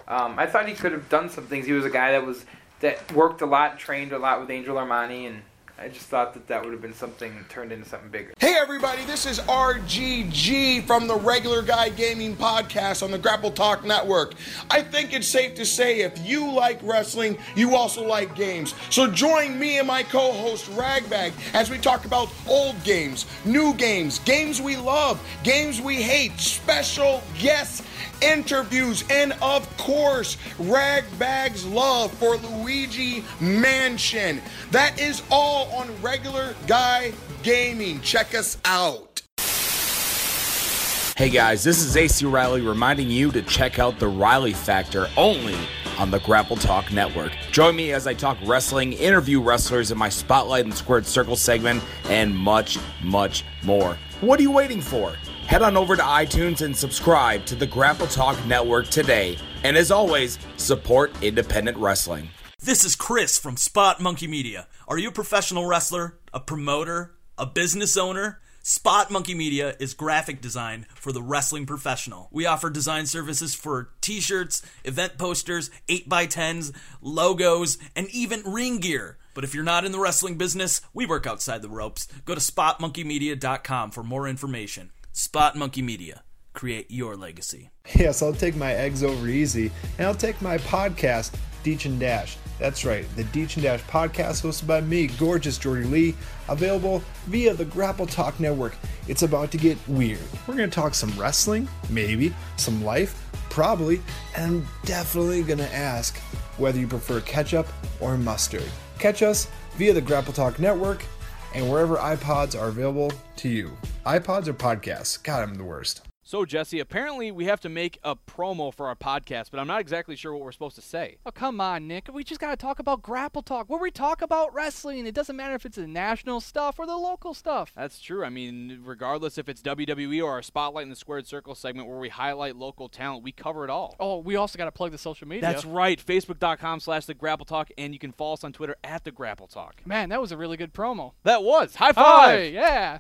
S4: um, I thought he could have done some things. He was a guy that was that worked a lot, trained a lot with Angel Armani, and I just thought that that would have been something turned into something bigger.
S9: Hey everybody, this is RGG from the Regular Guy Gaming Podcast on the Grapple Talk Network. I think it's safe to say if you like wrestling, you also like games. So join me and my co-host Ragbag as we talk about old games, new games, games we love, games we hate, special guests interviews, and of course, Ragbag's love for Luigi Mansion. That is all on Regular Guy Gaming. Check us out.
S10: Hey guys, this is AC Riley reminding you to check out the Riley Factor only on the Grapple Talk Network. Join me as I talk wrestling, interview wrestlers in my Spotlight and Squared Circle segment, and much, much more. What are you waiting for? Head on over to iTunes and subscribe to the Grapple Talk Network today. And as always, support independent wrestling.
S11: This is Chris from Spot Monkey Media. Are you a professional wrestler, a promoter, a business owner? Spot Monkey Media is graphic design for the wrestling professional. We offer design services for t shirts, event posters, 8x10s, logos, and even ring gear. But if you're not in the wrestling business, we work outside the ropes. Go to spotmonkeymedia.com for more information. Spot Monkey Media. Create your legacy.
S12: Yes, I'll take my eggs over easy, and I'll take my podcast, Deech and Dash. That's right, the Deech and Dash podcast hosted by me, gorgeous Jordy Lee, available via the Grapple Talk Network. It's about to get weird. We're going to talk some wrestling, maybe, some life, probably, and I'm definitely going to ask whether you prefer ketchup or mustard. Catch us via the Grapple Talk Network and wherever iPods are available to you. iPods or podcasts? God, I'm the worst.
S3: So, Jesse, apparently we have to make a promo for our podcast, but I'm not exactly sure what we're supposed to say.
S1: Oh, come on, Nick. We just got to talk about Grapple Talk, where we talk about wrestling. It doesn't matter if it's the national stuff or the local stuff.
S3: That's true. I mean, regardless if it's WWE or our Spotlight in the Squared Circle segment where we highlight local talent, we cover it all.
S1: Oh, we also got to plug the social media.
S3: That's right. Facebook.com slash The Grapple Talk, and you can follow us on Twitter at The Grapple Talk.
S1: Man, that was a really good promo.
S3: That was. High five!
S1: Hi, yeah.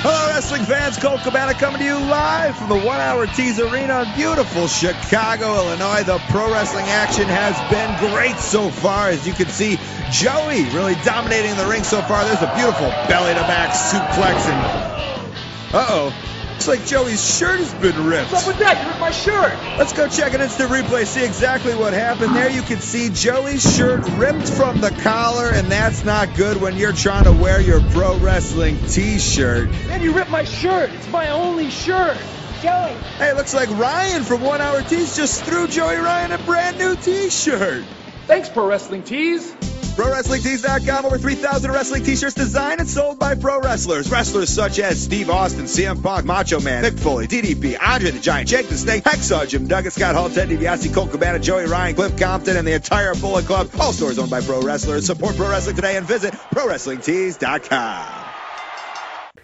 S13: Hello, wrestling fans. Colt Cabana coming to you live from the One Hour Tees Arena beautiful Chicago, Illinois. The pro wrestling action has been great so far. As you can see, Joey really dominating the ring so far. There's a beautiful belly to back suplex. And uh oh, looks like Joey's shirt has been ripped.
S14: What's up with that? You ripped my shirt.
S13: Let's go check an instant replay, see exactly what happened. There you can see Joey's shirt ripped from the collar, and that's not good when you're trying to wear your pro wrestling t-shirt.
S14: Man, you ripped my shirt. It's my only shirt. Joey.
S13: Hey, it looks like Ryan from One Hour Tees just threw Joey Ryan a brand new t-shirt.
S14: Thanks, Pro Wrestling Tees.
S13: ProWrestlingTees.com, over 3,000 wrestling t-shirts designed and sold by pro wrestlers. Wrestlers such as Steve Austin, CM Punk, Macho Man, Mick Foley, DDP, Andre the Giant, Jake the Snake, Hacksaw, Jim Duggan, Scott Hall, Ted DiBiase, Colt Cabana, Joey Ryan, Cliff Compton, and the entire Bullet Club. All stores owned by pro wrestlers. Support pro wrestling today and visit ProWrestlingTees.com.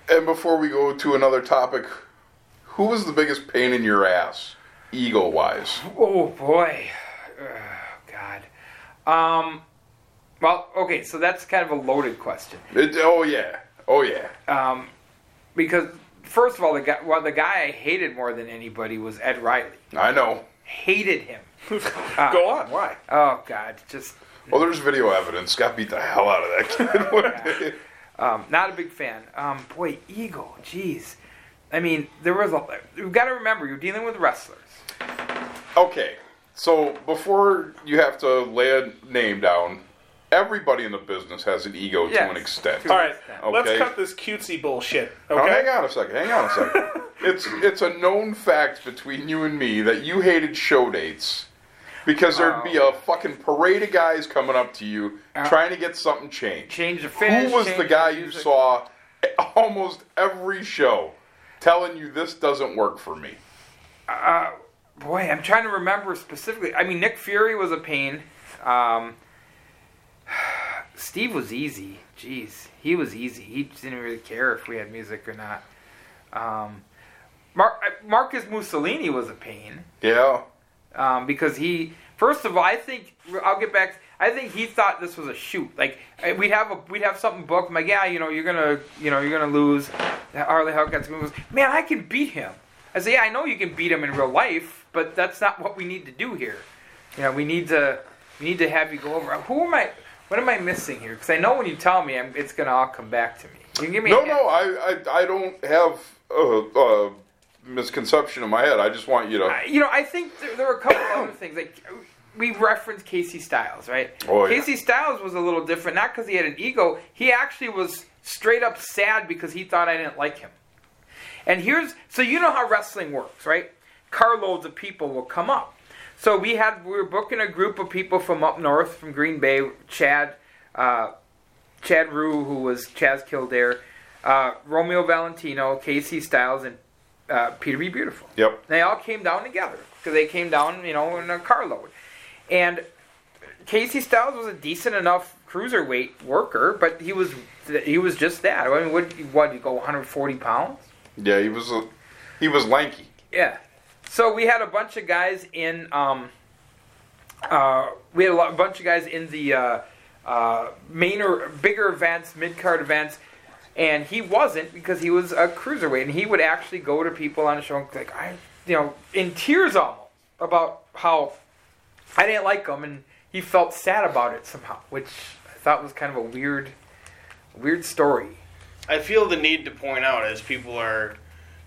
S6: And before we go to another topic, who was the biggest pain in your ass, ego wise?
S4: Oh boy, Ugh, God. Um, well, okay, so that's kind of a loaded question.
S6: It, oh yeah, oh yeah.
S4: Um, because first of all, the guy, well, the guy I hated more than anybody was Ed Riley.
S6: I know.
S4: Hated him. Uh,
S7: Go on. Why?
S4: Oh God, just
S6: Well, there's video evidence. Scott beat the hell out of that kid. one
S4: um, not a big fan. Um, boy, Eagle, jeez. I mean, there was a. You've got to remember, you're dealing with wrestlers.
S6: okay, so before you have to lay a name down, everybody in the business has an ego to an extent.
S7: All right,
S6: Okay.
S7: let's cut this cutesy bullshit.
S6: Now,
S7: Okay.
S6: hang on a second. Hang on a second. it's it's a known fact between you and me that you hated show dates because there'd be a fucking parade of guys coming up to you trying to get something changed.
S4: Change the finish.
S6: Who was
S4: change
S6: the guy you
S4: music.
S6: saw almost every show telling you this doesn't work for me?
S4: Uh, boy, I'm trying to remember specifically. I mean, Nick Fury was a pain. Um, Steve was easy. Jeez, he was easy. He didn't really care if we had music or not. Um, Mar- uh, Marcus Mussolini was a pain
S6: Yeah.
S4: um, because he, first of all, I think I'll get back. I think he thought this was a shoot. Like uh, we'd have a we'd have something booked. I'm like, yeah, you know, you're gonna you know you're gonna lose. Harley Hellcat's gonna lose. Man, I can beat him. I say, yeah, I know you can beat him in real life, but that's not what we need to do here. You know, we need to we need to have you go over. Who am I? What am I missing here? Because I know when you tell me, I'm, it's gonna all come back to me. You can give me
S6: No, no, I, I, I don't have a, a misconception in my head. I just want you to.
S4: you know, I think there, there were a couple other things. Like we referenced Casey Styles, right?
S6: Oh, yeah.
S4: Casey Styles was a little different, not because he had an ego. He actually was straight up sad because he thought I didn't like him. And here's so you know how wrestling works, right? Carloads of people will come up. So we had we were booking a group of people from up north, from Green Bay. Chad, uh, Chad Rue, who was Chaz Kildare, uh, Romeo Valentino, Casey Styles, and uh, Peter B. Beautiful.
S6: Yep.
S4: They all came down together because they came down, you know, in a carload. And Casey Styles was a decent enough cruiserweight worker, but he was he was just that. I mean, what what you go 140 pounds?
S6: Yeah, he was a, he was lanky.
S4: Yeah. So we had a bunch of guys in. Um, uh, we had a, lot, a bunch of guys in the uh, uh, bigger events, mid card events, and he wasn't because he was a cruiserweight, and he would actually go to people on the show and like I, you know, in tears almost about how I didn't like him, and he felt sad about it somehow, which I thought was kind of a weird, weird story.
S5: I feel the need to point out as people are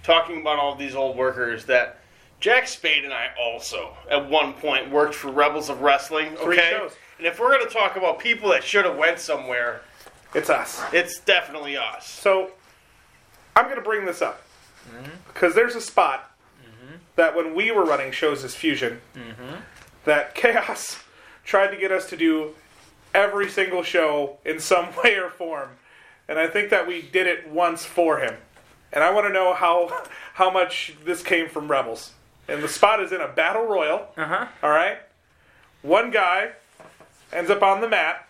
S5: talking about all these old workers that Jack Spade and I also at one point worked for Rebels of Wrestling. Okay,
S7: Three shows.
S5: and if we're going to talk about people that should have went somewhere,
S7: It's us.
S5: it's definitely us.
S7: So I'm going to bring this up mm-hmm. because there's a spot mm-hmm. that when we were running shows as Fusion, mm-hmm. that Chaos tried to get us to do every single show in some way or form, and I think that we did it once for him. And I want to know how how much this came from Rebels. And the spot is in a battle royal.
S4: Uh huh.
S7: All right. One guy ends up on the mat.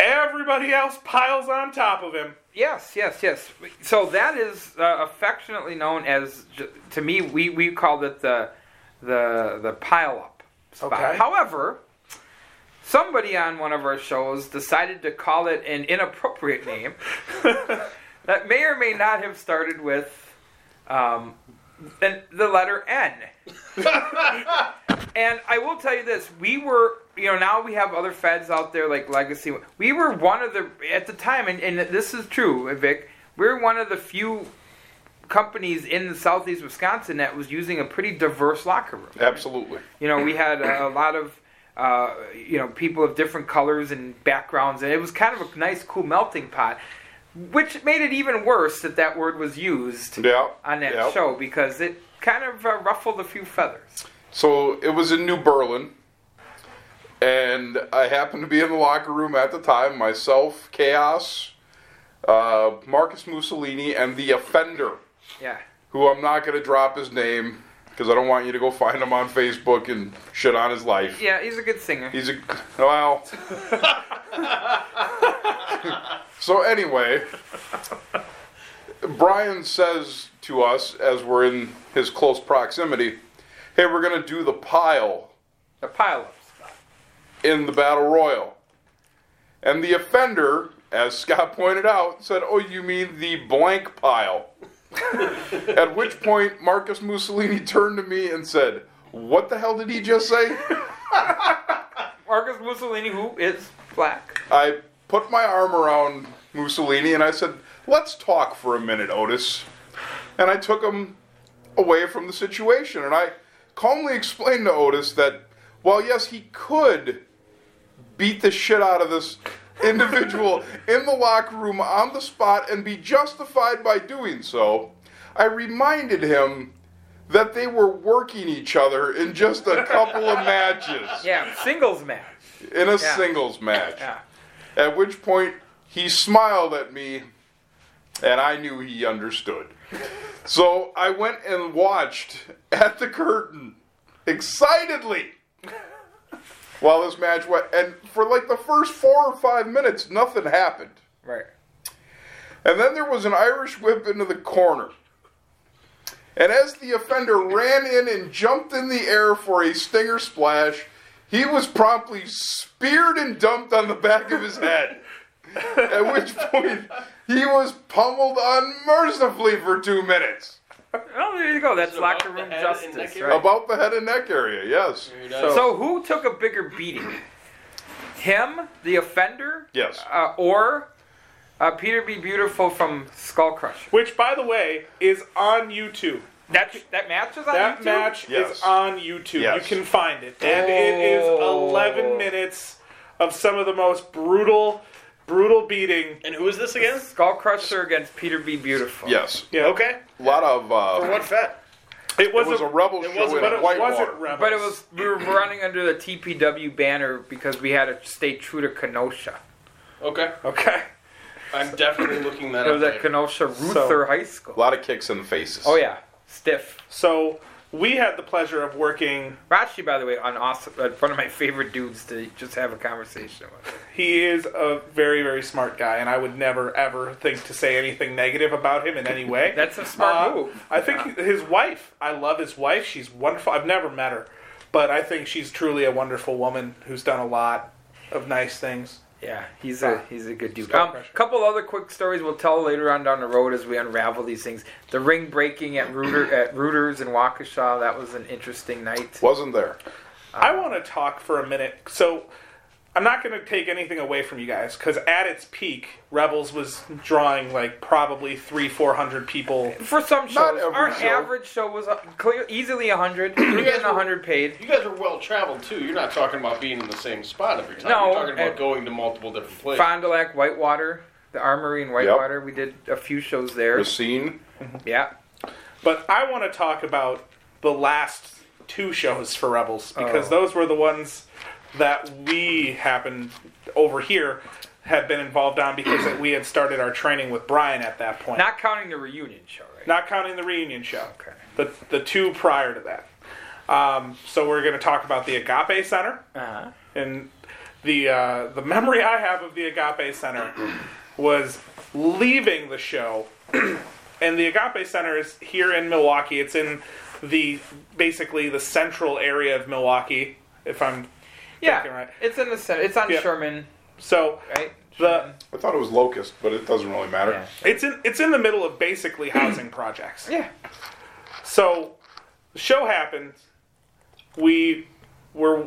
S7: Everybody else piles on top of him.
S4: Yes, yes, yes. So that is uh, affectionately known as, to me, we, we called it the the the pile up spot.
S7: Okay.
S4: However, somebody on one of our shows decided to call it an inappropriate name that may or may not have started with um, the, the letter N. and I will tell you this: we were, you know, now we have other feds out there like Legacy. We were one of the at the time, and, and this is true, Vic. We were one of the few companies in the southeast Wisconsin that was using a pretty diverse locker room.
S6: Absolutely.
S4: You know, we had a, a lot of. Uh, you know, people of different colors and backgrounds, and it was kind of a nice, cool melting pot, which made it even worse that that word was used
S6: Yeah.
S4: on that
S6: yeah.
S4: show because it kind of uh, ruffled a few feathers.
S6: So it was in New Berlin, and I happened to be in the locker room at the time. Myself, Chaos, uh, Marcus Mussolini, and the offender,
S4: Yeah.
S6: who I'm not going to drop his name because I don't want you to go find him on Facebook and shit on his life.
S4: Yeah, he's a good singer.
S6: He's a well. so anyway, Brian says to us as we're in his close proximity, "Hey, we're gonna do the pile
S4: The pile up
S6: in the battle royal," and the offender, as Scott pointed out, said, "Oh, you mean the blank pile?" At which point, Marcus Mussolini turned to me and said, "What the hell did he just say?"
S4: Marcus Mussolini, who is black.
S6: I put my arm around Mussolini and I said, Let's talk for a minute, Otis. And I took him away from the situation. And I calmly explained to Otis that, while yes, he could beat the shit out of this individual in the locker room on the spot and be justified by doing so, I reminded him that they were working each other in just a couple of matches
S4: Yeah, singles match.
S6: in a
S4: Yeah.
S6: singles match.
S4: Yeah.
S6: At which point he smiled at me, and I knew he understood. So I went and watched at the curtain excitedly while this match went. And for like the first four or five minutes, nothing happened.
S4: Right.
S6: And then there was an Irish whip into the corner. And as the offender ran in and jumped in the air for a stinger splash, he was promptly speared and dumped on the back of his head. At which point, he was pummeled unmercifully for two minutes.
S4: Oh, there you go. That's
S5: Is it
S4: locker room
S5: the head and neck
S4: justice, right?
S6: About the head and neck area, yes.
S4: So, who took a bigger beating? Him, the offender,
S6: Yes.
S4: uh, or uh, Peter B. Beautiful from Skull Crusher?
S7: Which, by the way, is on YouTube.
S4: That that match is on
S7: That
S4: YouTube?
S7: match
S6: Yes.
S7: is on YouTube.
S6: Yes.
S7: You can find it. And it is
S4: Oh.
S7: 11 minutes of some of the most brutal, brutal beating.
S5: And who is this again?
S4: Skull Crusher against Peter B. Beautiful.
S6: Yes.
S7: Yeah.
S5: Okay.
S6: A lot of. Uh,
S5: For what fet?
S7: It
S6: it
S7: was,
S6: was a rebel
S7: it
S6: show
S7: was,
S6: in
S7: but it
S6: Whitewater.
S7: wasn't
S4: But it was we were running under the TPW banner because we had to stay true to Kenosha.
S5: Okay.
S7: Okay.
S5: I'm definitely looking that
S4: It
S5: up.
S4: was at
S5: later.
S4: Kenosha Reuther High School.
S6: a lot of kicks in the faces.
S4: Oh yeah, stiff.
S7: So we had the pleasure of working.
S4: Rashi, by the way, on awesome, uh, one of my favorite dudes to just have a conversation with.
S7: He is a very, very smart guy, and I would never, ever think to say anything negative about him in any way.
S4: That's a smart
S7: Uh,
S4: move.
S7: I think his wife. I love his wife. She's wonderful. I've never met her, but I think she's truly a wonderful woman who's done a lot of nice things.
S4: Yeah, he's a he's a good dude.
S7: A
S4: Um, couple other quick stories we'll tell later on down the road as we unravel these things. The ring breaking at Rooter at Rooters in Waukesha. That was an interesting night.
S6: Wasn't there.
S7: I want to talk for a minute. So I'm not going to take anything away from you guys because at its peak, Rebels was drawing like probably three, four hundred people.
S4: For some shows,
S6: Not every
S4: our
S6: show.
S4: average show was uh, clear, easily hundred. We were getting hundred paid.
S5: You guys are well traveled too. You're not talking about being in the same spot every time.
S4: No,
S5: You're talking about going to multiple different places.
S4: Fond du Lac, Whitewater, the Armory in Whitewater. We did a few shows there.
S6: The scene.
S4: Yeah.
S7: But I want to talk about the last two shows for Rebels because
S4: Oh.
S7: those were the ones that we happened over here had been involved on because we had started our training with Brian at that point.
S4: Not counting the reunion show, right?
S7: Not counting the reunion show.
S4: Okay.
S7: The the two prior to that. Um, so we're going to talk about the Agape Center
S4: Uh-huh.
S7: and the uh, the memory I have of the Agape Center was leaving the show, and the Agape Center is here in Milwaukee. It's in the basically the central area of Milwaukee, if I'm
S4: Yeah,
S7: right.
S4: it's in the center. It's on
S7: Yeah.
S4: Sherman,
S7: So
S4: right?
S7: the
S6: I thought it was Locust, but it doesn't really matter.
S4: Yeah.
S7: it's in it's in the middle of basically housing projects.
S4: Yeah.
S7: So the show happened. We were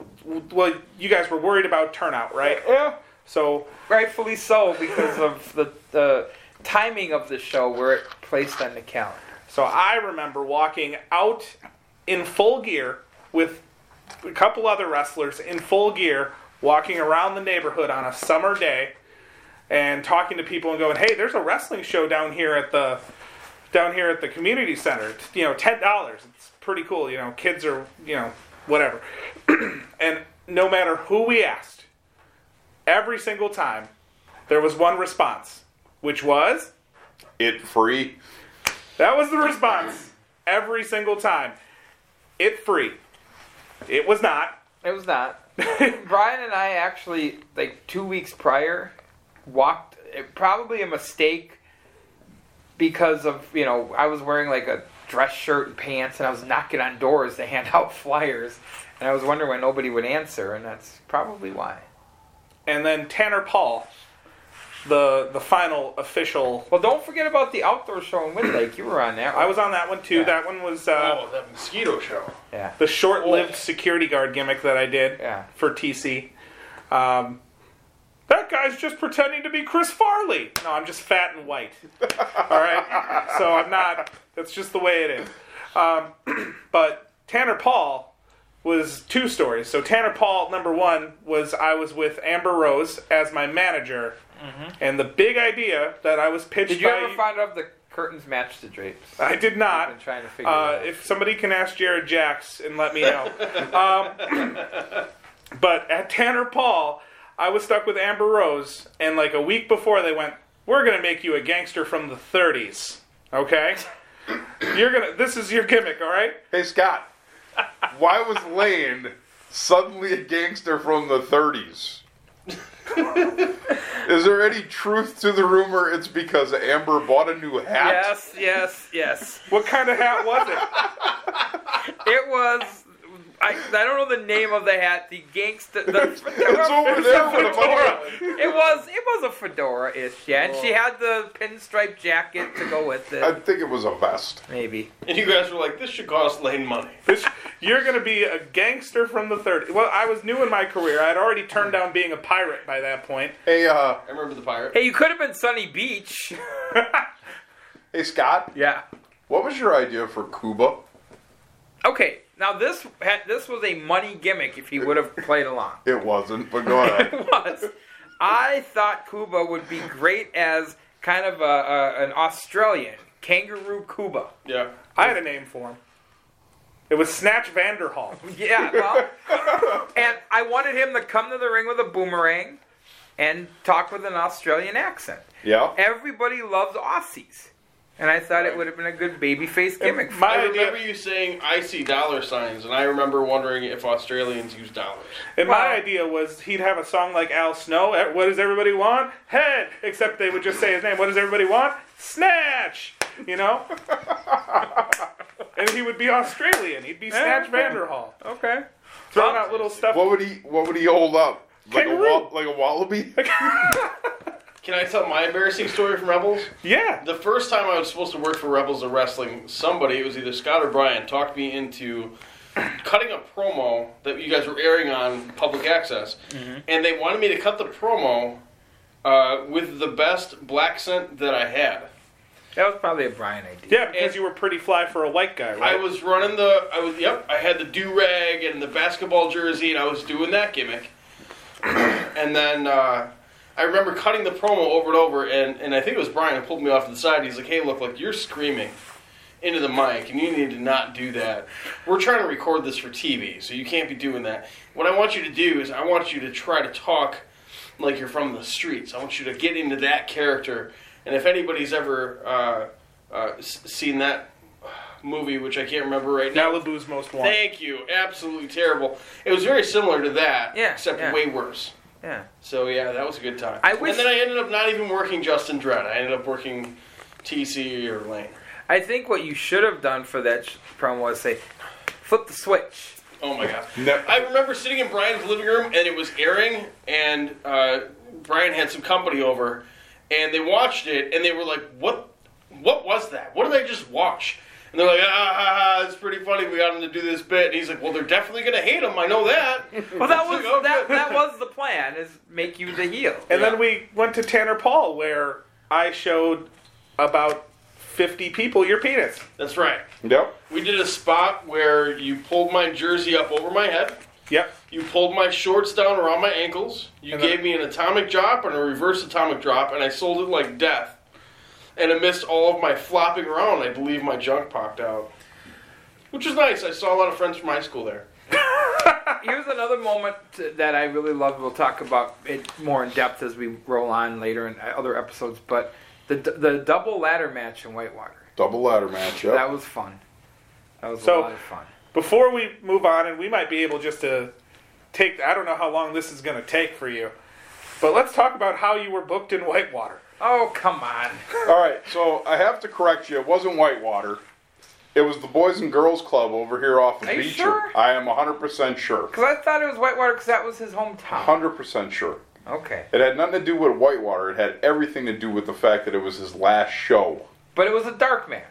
S7: well. You guys were worried about turnout, right?
S4: Yeah.
S7: So
S4: Rightfully so, because of the the timing of the show where it placed on the calendar.
S7: So I remember walking out in full gear with a couple other wrestlers in full gear, walking around the neighborhood on a summer day, and talking to people and going, "Hey, there's a wrestling show down here at the down here at the community center. It's, you know, ten dollars. It's pretty cool. You know, kids are you know whatever." and no matter who we asked, every single time, there was one response, which was.
S6: It free.
S7: That was the response every single time. It free. It was not.
S4: It was not. Brian and I actually, like two weeks prior, walked. It, probably a mistake because of you know I was wearing like a dress shirt and pants, and I was knocking on doors to hand out flyers, and I was wondering why nobody would answer, and that's probably why.
S7: And then Tanner Paul, the the final official.
S4: Well, don't forget about the outdoor show in Woodlake. You were on that.
S7: I was on that one too.
S4: Yeah.
S7: That one was uh,
S5: Oh, that mosquito show.
S4: Yeah.
S7: the short-lived security guard gimmick that I did
S4: Yeah.
S7: for TC. Um, that guy's just pretending to be Chris Farley. No, I'm just fat and white. All right, so I'm not. That's just the way it is. Um, but Tanner Paul was two stories. So Tanner Paul, number one, was I was with Amber Rose as my manager, and the big idea that I was pitched
S4: Did you
S7: by
S4: ever find out if the curtains match the drapes?
S7: I did
S4: I've
S7: not.
S4: been trying to figure
S7: Uh,
S4: out.
S7: if somebody can ask Jared Jacks and let me know. um, but at Tanner Paul, I was stuck with Amber Rose, and like a week before, they went, "We're gonna make you a gangster from the '30s." Okay, you're gonna. This is your gimmick, all right?
S6: Hey Scott, why was Lane suddenly a gangster from the 30s? Is there any truth to the rumor it's because Amber bought a new hat?
S4: Yes, yes, yes.
S7: What kind of hat was it?
S4: It was. I, I don't know the name of the hat. The gangster. The,
S6: It's over there with a
S4: fedora. It was. It was a fedora-ish, yeah. And she had the pinstripe jacket to go with it.
S6: I think it was a vest.
S4: Maybe.
S5: And you guys were like, this should cost Lane money.
S7: This, you're going to be a gangster from the 30s. Well, I was new in my career. I had already turned down being a pirate by that point.
S6: Hey, uh,
S5: I remember the pirate.
S4: Hey, you could have been Sunny Beach.
S6: hey, Scott.
S4: Yeah.
S6: What was your idea for Cuba?
S4: Okay. Now this this was a money gimmick if he would have played along.
S6: It wasn't, but go ahead.
S4: it was. I thought Cuba would be great as kind of a, a, an Australian kangaroo Cuba.
S5: Yeah.
S7: I had a name for him. It was Snatch Vanderhall.
S4: Yeah, well, and I wanted him to come to the ring with a boomerang and talk with an Australian accent.
S6: Yeah.
S4: Everybody loves Aussies, and I thought it would have been a good babyface gimmick. for
S5: I
S4: him.
S5: remember you saying I see dollar signs, and I remember wondering if Australians use dollars.
S7: And my idea was he'd have a song like Al Snow. eh, What does everybody want? Head. Except they would just say his name. What does everybody want? Snatch. You know. and he would be Australian. He'd be Snatch
S4: okay.
S7: Vanderhall.
S4: Okay.
S7: Throwing out little stuff.
S6: What would he What would he hold up? Like a
S7: Kangaroo.
S6: wa- like a wallaby?
S5: Can I tell my embarrassing story from Rebels?
S7: Yeah.
S5: The first time I was supposed to work for Rebels of Wrestling, somebody, it was either Scott or Brian, talked me into cutting a promo that you guys were airing on public access. And they wanted me to cut the promo uh, with the best black scent that I had.
S4: That was probably a Brian idea.
S7: Yeah, because you were pretty fly for a white guy, right?
S5: I was running the, I was, yep, I had the do rag and the basketball jersey, and I was doing that gimmick. and then uh, I remember cutting the promo over and over, and, and I think it was Brian who pulled me off to the side. He's like, "Hey, look, like you're screaming into the mic, and you need to not do that. We're trying to record this for TV, so you can't be doing that. What I want you to do is I want you to try to talk like you're from the streets. I want you to get into that character. And if anybody's ever uh, uh, seen that movie, which I can't remember right now,
S7: Malibu's Most Wanted.
S5: Thank you. Absolutely terrible. It was very similar to that,
S4: Yeah,
S5: except
S4: yeah.
S5: way worse.
S4: Yeah.
S5: So yeah, that was a good time.
S4: I wish-
S5: and then I ended up not even working Justin Dredd. I ended up working TC or Lane.
S4: I think what you should have done for that sh- promo was say, flip the switch.
S5: Oh my god! I remember sitting in Brian's living room and it was airing, and uh, Brian had some company over, and they watched it and they were like, "What? What was that? What did I just watch?" And they're like, "Ah, ha, ha, it's pretty funny. We got him to do this bit." And he's like, "Well, they're definitely gonna hate him. I know that."
S4: Well, that was
S5: like, "Oh,
S4: that, that was the plan is make you the heel.
S7: And then we went to Tanner Paul, where I showed about 50 people your penis.
S5: That's right.
S6: Yep.
S5: We did a spot where you pulled my jersey up over my head.
S7: Yep.
S5: You pulled my shorts down around my ankles. You
S7: And
S5: gave
S7: then-
S5: me an atomic drop and a reverse atomic drop, and I sold it like death. And amidst all of my flopping around, I believe my junk popped out. Which was nice. I saw a lot of friends from high school there.
S4: Here's another moment that I really love. We'll talk about it more in depth as we roll on later in other episodes. But the the double ladder match in Whitewater.
S6: Double ladder match. Yep.
S4: That was fun. That was
S7: So-
S4: a lot of fun.
S7: Before we move on, and we might be able just to take, I don't know how long this is going to take for you, but let's talk about how you were booked in Whitewater.
S4: Oh, come on.
S6: All right, so I have to correct you. It wasn't Whitewater. It was the Boys and Girls Club over here off of
S4: Are you
S6: Beecher.
S4: sure?
S6: I am 100% sure.
S4: Because I thought it was Whitewater because that was his hometown.
S6: 100% sure.
S4: Okay.
S6: It had nothing to do with Whitewater. It had everything to do with the fact that it was his last show.
S4: But it was a dark match.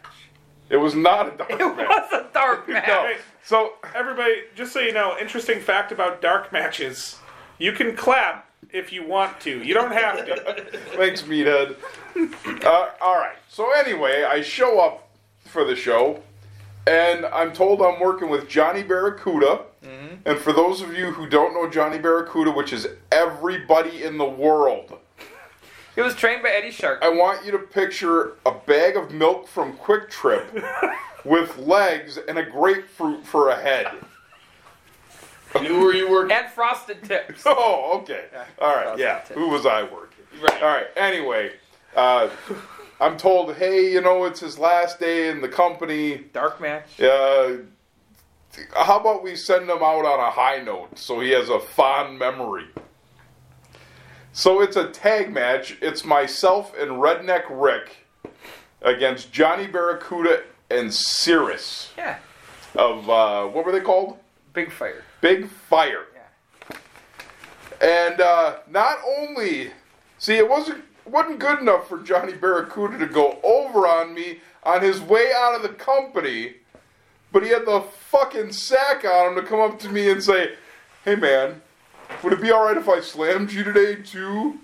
S6: It was not a dark
S4: It
S6: match.
S4: was a dark match.
S6: No. So
S7: Everybody, just so you know, interesting fact about dark matches: you can clap if you want to. You don't have to.
S6: Thanks, Meathead. Uh, all right. So anyway, I show up for the show, and I'm told I'm working with Johnny Barracuda. And for those of you who don't know Johnny Barracuda, which is everybody in the world,
S4: He was trained by Eddie Shark.
S6: I want you to picture a bag of milk from Kwik Trip with legs and a grapefruit for a head.
S5: And who were you working?
S4: And frosted tips.
S6: Oh, okay. All right.
S4: Frosted
S6: Yeah.
S4: tips.
S6: Who was I working?
S5: Right.
S6: All right. Anyway, uh, I'm told, hey, you know, it's his last day in the company.
S4: Dark match.
S6: Uh, how about we send him out on a high note so he has a fond memory? So it's a tag match. It's myself and Redneck Rick against Johnny Barracuda and Cirrus
S4: Yeah.
S6: of uh, what were they called?
S4: Big fire.
S6: Big Fire. And uh, not only, see, it wasn't wasn't good enough for Johnny Barracuda to go over on me on his way out of the company, but he had the fucking sack on him to come up to me and say, "Hey, man, would it be all right if I slammed you today too?"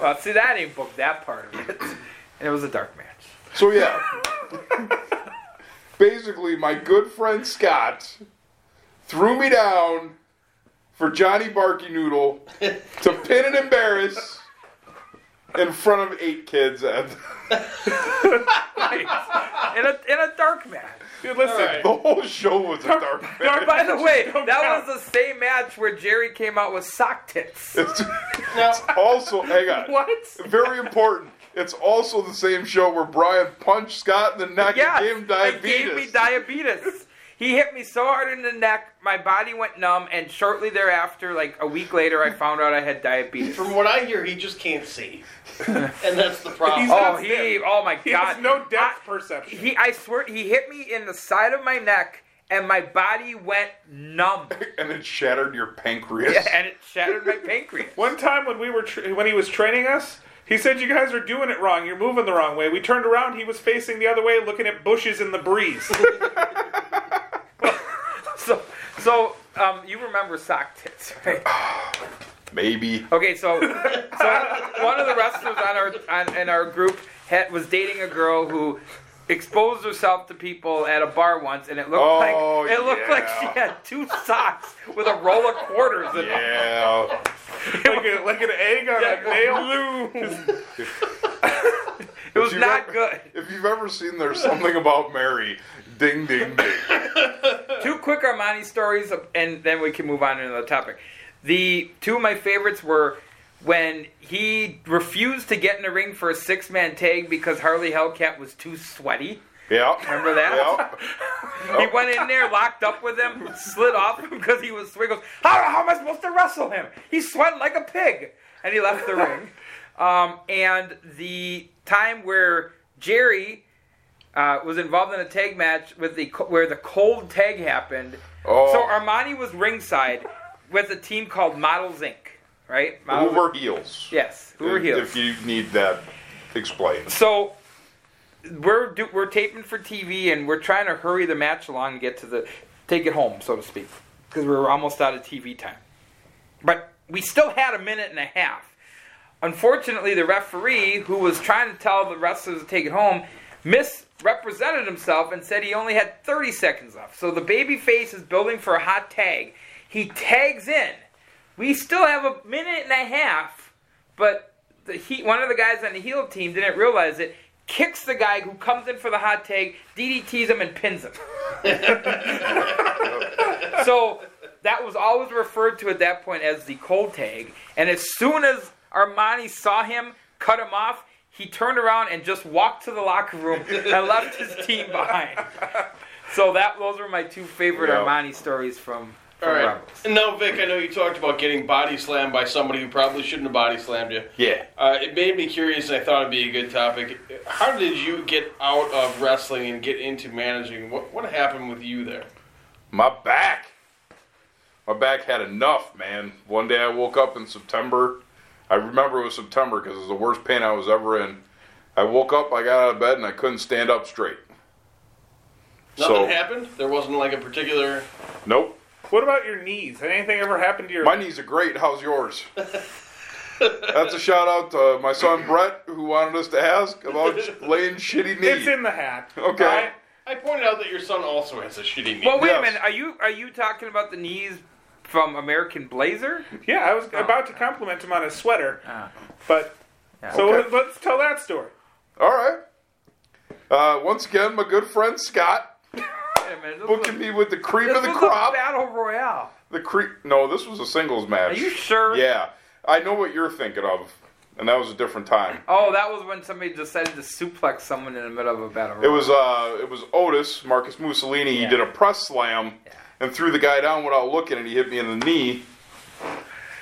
S4: Well, see, that ain't booked that part of it. And it was a dark match.
S6: So yeah, basically, my good friend Scott threw me down for Johnny Barky Noodle to pin and embarrass in front of eight kids at
S4: in a in a dark match.
S7: Dude, listen.
S6: the whole show was a dark match.
S4: By the way, that was the same match where Jerry came out with sock tits.
S6: It's, it's also hang on.
S4: What?
S6: Very important. It's also the same show where Brian punched Scott in the neck
S4: Yes,
S6: and gave him
S4: it
S6: diabetes.
S4: gave me diabetes. He hit me so hard in the neck, my body went numb, and shortly thereafter, like a week later, I found out I had diabetes.
S5: From what I hear, he just can't see, and that's the problem.
S4: oh, he! Oh my
S7: He
S4: god!
S7: has no depth perception.
S4: He, I swear, he hit me in the side of my neck, and my body went numb.
S6: and it shattered your pancreas.
S4: Yeah, and it shattered my pancreas.
S7: One time when we were tra- when he was training us, he said you guys are doing it wrong. You're moving the wrong way. We turned around. He was facing the other way, looking at bushes in the breeze.
S4: So, so um, you remember sock tits, right?
S6: Maybe.
S4: Okay, so so one of the wrestlers on our on, in our group had, was dating a girl who exposed herself to people at a bar once, and it looked
S6: Oh,
S4: like it looked like she had two socks with a roll of quarters in them.
S6: Yeah.
S7: like, a, like an egg on a nail.
S4: It was not
S6: ever-
S4: good.
S6: If you've ever seen There's Something About Mary, ding, ding, ding.
S4: Two quick Armani stories, and then we can move on to another topic. The two of my favorites were when he refused to get in the ring for a six man tag because Harley Hellcat was too sweaty.
S6: Yeah.
S4: Remember that? he went in there, locked up with him, slid off him because he was sweating. Goes, how, how am I supposed to wrestle him? He's sweating like a pig. And he left the ring. Um, and the time where Jerry uh, was involved in a tag match with the where the cold tag happened.
S6: Oh.
S4: So Armani was ringside with a team called Models Inc. Right?
S6: Who
S4: Models-
S6: were heels?
S4: Yes, who were heels.
S6: If you need that explained.
S4: So we're do, we're taping for TV and we're trying to hurry the match along and get to the take it home, so to speak, because we were almost out of TV time. But we still had a minute and a half. Unfortunately, the referee, who was trying to tell the wrestlers to take it home, misrepresented himself and said he only had 30 seconds left. So the baby face is building for a hot tag. He tags in. We still have a minute and a half, but the he, one of the guys on the heel team didn't realize it. Kicks the guy who comes in for the hot tag, DDTs him, and pins him. so that was always referred to at that point as the cold tag. And as soon as Armani saw him cut him off, he turned around and just walked to the locker room and left his team behind. So that those were my two favorite
S5: Yeah.
S4: Armani stories from, from
S5: All right.
S4: Rebels.
S5: Now, Vic, I know you talked about getting body slammed by somebody who probably shouldn't have body slammed you.
S6: Yeah.
S5: Uh, it made me curious, and I thought it'd be a good topic. How did you get out of wrestling and get into managing? What what happened with you there?
S6: My back. My back had enough, man. One day I woke up in September. I remember it was September because it was the worst pain I was ever in. I woke up, I got out of bed, and I couldn't stand up straight.
S5: Nothing
S6: So-
S5: happened. There wasn't like a particular.
S6: Nope.
S7: What about your knees? Had anything ever happened to your?
S6: My knees are great. How's yours? That's a shout out to my son Brett, who wanted us to ask about laying shitty knees.
S7: It's in the hat.
S6: Okay.
S7: Alright?
S5: I pointed out that your son also has a shitty knee.
S4: Well, wait
S6: Yes.
S4: a minute. Are you are you talking about the knees from American Blazer?
S7: Yeah, I was about to compliment him on his sweater,
S4: Ah.
S7: but so
S6: Okay.
S7: let's tell that story.
S6: All right. Uh, once again, my good friend Scott
S4: Wait a minute. This
S6: booking
S4: was,
S6: me with the cream
S4: this
S6: of the
S4: was
S6: crop.
S4: a battle royale.
S6: The creep. No, this was a singles match.
S4: Are you sure?
S6: Yeah, I know what you're thinking of, and that was a different time.
S4: Oh, that was when somebody decided to suplex someone in the middle of a battle royale.
S6: It was uh, it was Otis Marcus Mussolini. He
S4: Yeah.
S6: did a press slam, and threw the guy down without looking, and he hit me in the knee.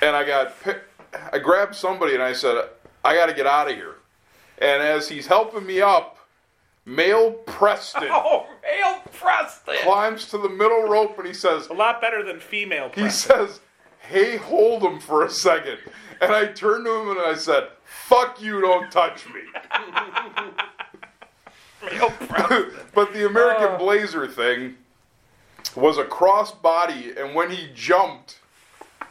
S6: And I got, I grabbed somebody and I said, I got to get out of here. And as he's helping me up, male Preston
S4: Oh, Hale Preston.
S6: climbs to the middle rope and he says,
S7: A lot better than female.
S6: he says, "Hey, hold him for a second. And I turned to him and I said, "Fuck you, don't touch me." but the American oh. Blazer thing was a cross body, and when he jumped,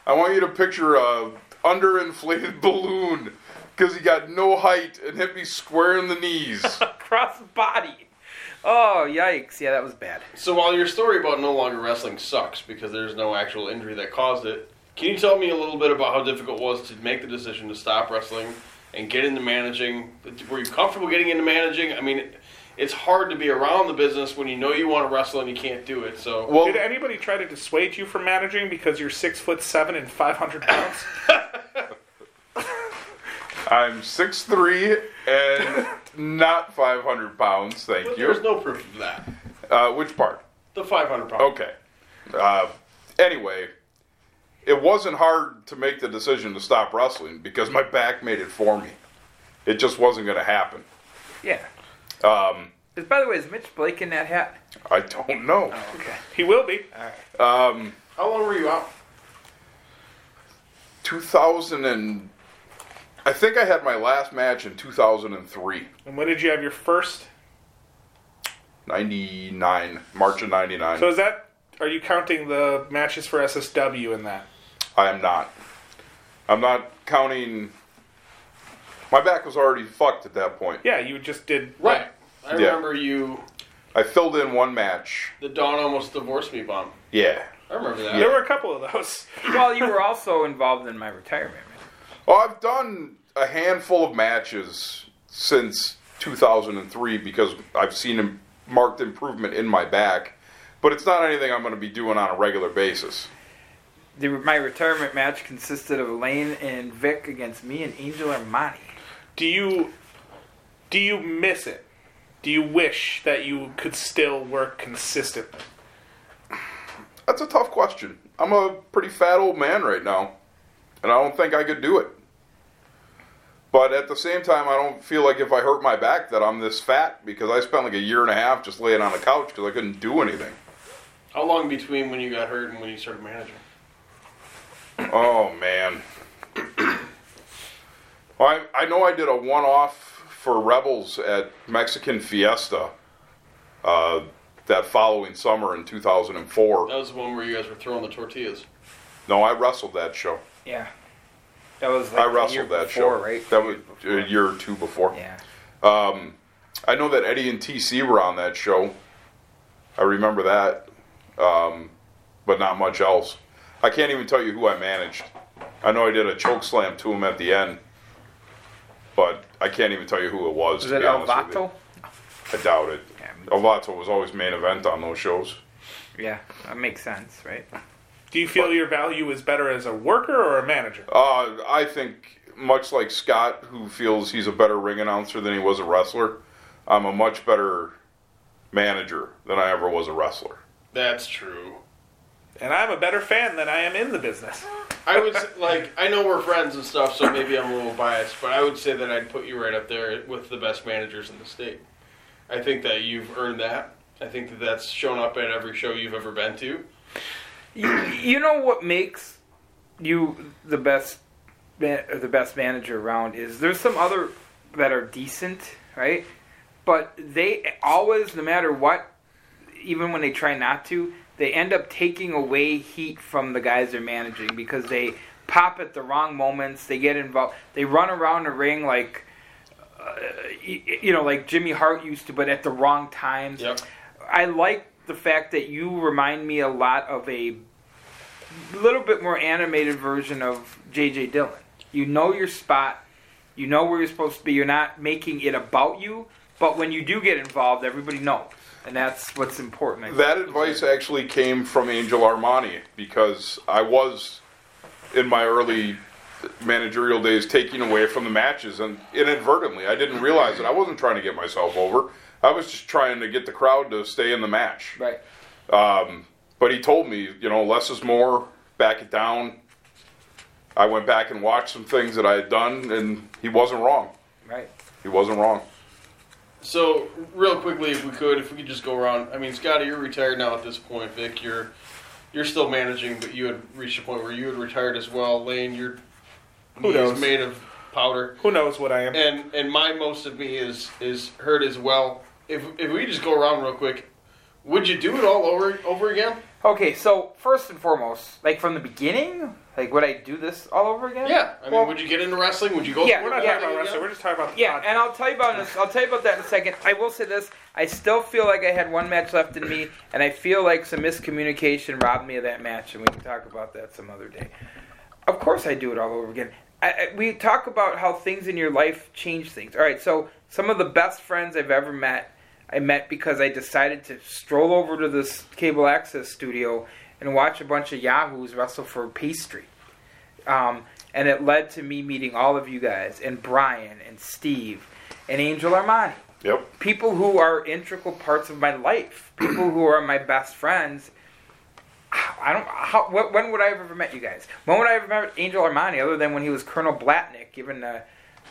S6: I want you to picture a underinflated balloon because he got no height and hit me square in the knees.
S4: Cross body. Oh, yikes. Yeah, that was bad.
S5: So while your story about no longer wrestling sucks because there's no actual injury that caused it, can you tell me a little bit about how difficult it was to make the decision to stop wrestling and get into managing? Were you comfortable getting into managing? I mean, it, it's hard to be around the business when you know you want to wrestle and you can't do it. So
S6: well,
S7: Did anybody try to dissuade you from managing because you're six foot seven and five hundred pounds?
S6: I'm six three and not 500 pounds, thank
S5: But
S6: you.
S5: there's no proof of that.
S6: Uh, which part?
S5: The 500 pounds.
S6: Okay. Uh, anyway, it wasn't hard to make the decision to stop wrestling because my back made it for me. It just wasn't going to happen.
S4: Yeah.
S6: Um,
S4: Is, by the way, is Mitch Blake in that hat?
S6: I don't know.
S4: Okay.
S7: he will be.
S6: Um,
S5: How long were you out?
S6: 2000 and I think I had my last match in 2003,
S7: And when did you have your first?
S6: 99, March of 99.
S7: So is that? Are you counting the matches for SSW in that?
S6: I am not. I'm not counting. My back was already fucked at that point.
S7: Yeah, you just did.
S5: Right. I
S6: Yeah.
S5: remember you,
S6: I filled in one match.
S5: the Dawn almost divorced me bomb.
S6: Yeah.
S5: I remember that.
S7: There were a couple of those.
S4: Well, you were also involved in my retirement.
S6: Well, oh, I've done a handful of matches since 2003 because I've seen a marked improvement in my back, but it's not anything I'm going to be doing on a regular basis.
S4: The, my retirement match consisted of Lane and Vic against me and Angel Armani.
S7: Do you do you miss it? Do you wish that you could still work consistently?
S6: That's a tough question. I'm a pretty fat old man right now, and I don't think I could do it. But at the same time, I don't feel like if I hurt my back that I'm this fat because I spent like a year and a half just laying on the couch because I couldn't do anything.
S5: How long between when you got hurt and when you started managing?
S6: Oh man. Well, I, I know I did a one-off for Rebels at Mexican Fiesta uh, that following summer in 2004.
S5: That was the one where you guys were throwing the tortillas.
S6: No, I wrestled that show.
S4: Yeah. That was like
S6: I
S4: the year
S6: wrestled that
S4: before,
S6: show.
S4: right?
S6: That was a year or two before.
S4: Yeah.
S6: Um, I know that Eddie and TC were on that show. I remember that, um, but not much else. I can't even tell you who I managed. I know I did a choke slam to him at the end, but I can't even tell you who it was.
S4: Was
S6: to
S4: it
S6: be honest with I doubt it. Alvato was always main event on those shows.
S4: Yeah, that makes sense, right?
S7: Do you feel your value is better as a worker or a manager?
S6: Uh, I think, much like Scott, who feels he's a better ring announcer than he was a wrestler, I'm a much better manager than I ever was a wrestler.
S5: That's true.
S7: And I'm a better fan than I am in the business.
S5: I would s- like. I know we're friends and stuff, so maybe I'm a little biased, but I would say that I'd put you right up there with the best managers in the state. I think that you've earned that. I think that that's shown up at every show you've ever been to.
S4: You, you know what makes you the best man, or the best manager around is there's some other that are decent, right? But they always, no matter what, even when they try not to, they end up taking away heat from the guys they're managing because they pop at the wrong moments. They get involved. They run around the ring like, uh, you know, like Jimmy Hart used to, but at the wrong times.
S5: Yep.
S4: I like the fact that you remind me a lot of a little bit more animated version of J.J. Dillon. You know your spot. You know where you're supposed to be. You're not making it about you. But when you do get involved, everybody knows. And that's what's important.
S6: That advice actually came from Angel Armani because I was in my early managerial days taking away from the matches and inadvertently I didn't realize it. I wasn't trying to get myself over. I was just trying to get the crowd to stay in the match.
S4: Right.
S6: Um, But he told me, you know, less is more. Back it down. I went back and watched some things that I had done, and he wasn't wrong.
S4: Right.
S6: He wasn't wrong.
S5: So, real quickly, if we could, if we could just go around. I mean, Scotty, you're retired now at this point. Vic, you're you're still managing, but you had reached a point where you had retired as well. Lane, your
S7: Who knows?
S5: made of powder.
S7: Who knows what I am?
S5: And and my most of me is is hurt as well. If if we just go around real quick, would you do it all over over again?
S4: Okay, so first and foremost, like from the beginning, like would I do this all over again?
S5: Yeah. I mean,
S4: Well,
S5: would you get into wrestling? Would you go?
S4: Yeah,
S7: We're not
S5: it?
S7: talking about wrestling. We're just talking about the
S4: Yeah, and I'll tell you about this. I'll tell you about that in a second. I will say this: I still feel like I had one match left in me, and I feel like some miscommunication robbed me of that match, and we can talk about that some other day. Of course, I do it all over again. I, I, we talk about how things in your life change things. All right, so some of the best friends I've ever met, I met because I decided to stroll over to this cable access studio and watch a bunch of yahoos wrestle for pastry. Um, and it led to me meeting all of you guys, and Brian, and Steve, and Angel Armani.
S6: Yep.
S4: People who are integral parts of my life. People who are my best friends. I don't. How, wh- when would I have ever met you guys? When would I have met Angel Armani, other than when he was Colonel Blatnick giving the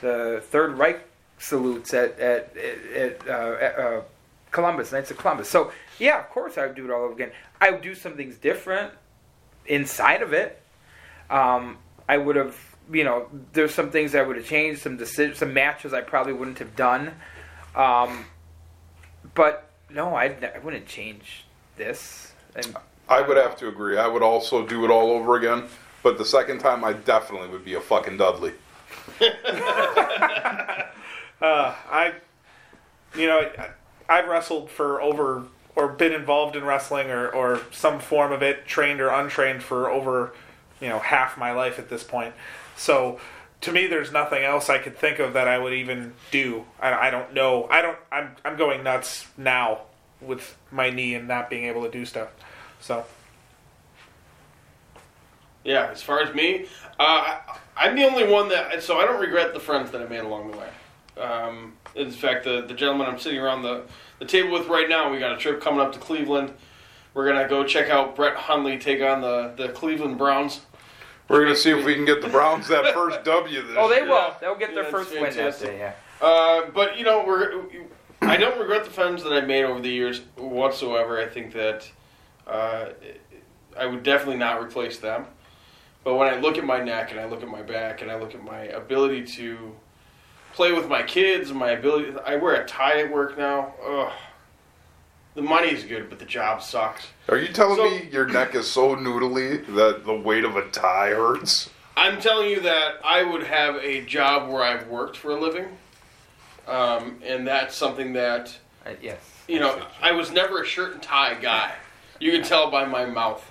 S4: the Third Reich salutes at at, at, uh, at uh, Columbus, Knights of Columbus. So yeah, of course I would do it all over again. I would do some things different inside of it. Um, I would have, you know, there's some things I would have changed, some decisions, some matches I probably wouldn't have done. Um, but no, I'd, I wouldn't change this. And
S6: I would have to agree. I would also do it all over again. But the second time, I definitely would be a fucking Dudley.
S7: Uh, I, you know, I, I've wrestled for over or been involved in wrestling or, or some form of it, trained or untrained for over, you know, half my life at this point. So to me, there's nothing else I could think of that I would even do. I, I don't know. I don't. I'm I'm going nuts now with my knee and not being able to do stuff. So
S5: Yeah, as far as me, uh, I'm the only one that. So I don't regret the friends that I made along the way. Um, in fact, the the gentleman I'm sitting around the the table with right now, we got a trip coming up to Cleveland. We're gonna go check out Brett Hundley take on the the Cleveland Browns.
S6: We're gonna see if we can get the Browns that first W this
S4: oh, they
S6: year.
S4: will. They'll get their
S5: Yeah,
S4: first win that
S5: fantastic.
S4: day. Yeah.
S5: Uh, but you know, we're I don't regret the friends that I've made over the years whatsoever. I think that uh, I would definitely not replace them. But when I look at my neck and I look at my back and I look at my ability to play with my kids and my ability, I wear a tie at work now. Ugh. The money's good, but the job sucks.
S6: Are you telling
S5: So-
S6: me your neck is so noodly that the weight of a tie hurts?
S5: I'm telling you that I would have a job where I've worked for a living, um, and that's something that
S4: Uh, yes.
S5: you know I was never a shirt and tie guy. You can tell by my mouth.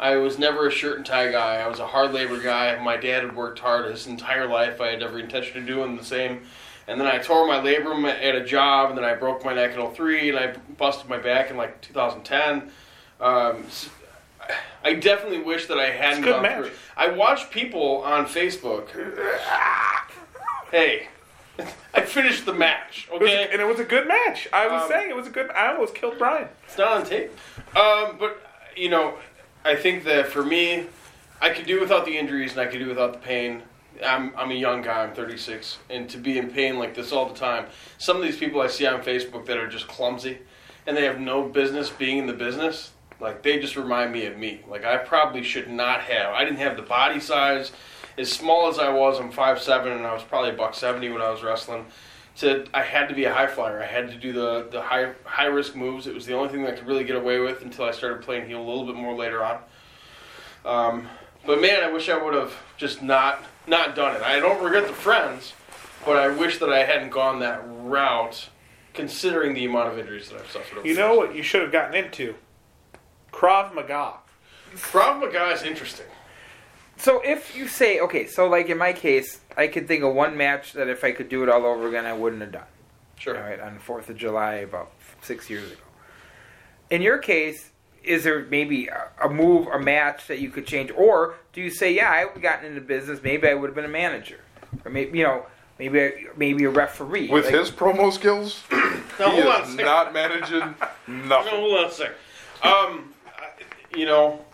S5: I was never a shirt and tie guy. I was a hard labor guy. My dad had worked hard his entire life. I had every intention of doing the same. And then I tore my labrum at a job, and then I broke my neck in 03, and I busted my back in like 2010. Um, I definitely wish that I hadn't
S7: good
S5: gone
S7: match.
S5: through. I watched people on Facebook. hey, I finished the match.
S7: It was-
S5: Okay,
S7: and it was a good match. I was
S5: Um,
S7: saying it was a good. I almost killed Brian.
S5: it's not on tape. Um, but you know, I think that for me, I could do without the injuries and I could do without the pain. I'm I'm a young guy. I'm 36, and to be in pain like this all the time. Some of these people I see on Facebook that are just clumsy, and they have no business being in the business. Like they just remind me of me. Like I probably should not have. I didn't have the body size. As small as I was, I'm 5'7", and I was probably a buck seventy when I was wrestling. To I had to be a high flyer. I had to do the the high high risk moves. It was the only thing that I could really get away with until I started playing heel a little bit more later on. Um, but man, I wish I would have just not not done it. I don't regret the friends, but I wish that I hadn't gone that route, considering the amount of injuries that I've suffered. over
S7: You know what you should have gotten into? Krav Maga.
S5: Krav Maga is interesting.
S4: So if you say okay, so like in my case, I could think of one match that if I could do it all over again, I wouldn't have done.
S5: Sure.
S4: All right, on the Fourth of July about six years ago. In your case, is there maybe a, a move, a match that you could change, or do you say, yeah, I would have gotten into business, maybe I would have been a manager, or maybe you know, maybe I- maybe a referee
S6: With
S4: Like-
S6: his promo skills,
S5: Now,
S6: he
S5: hold on
S6: is not managing
S5: No,
S6: nothing.
S5: hold on a second. Um, you know,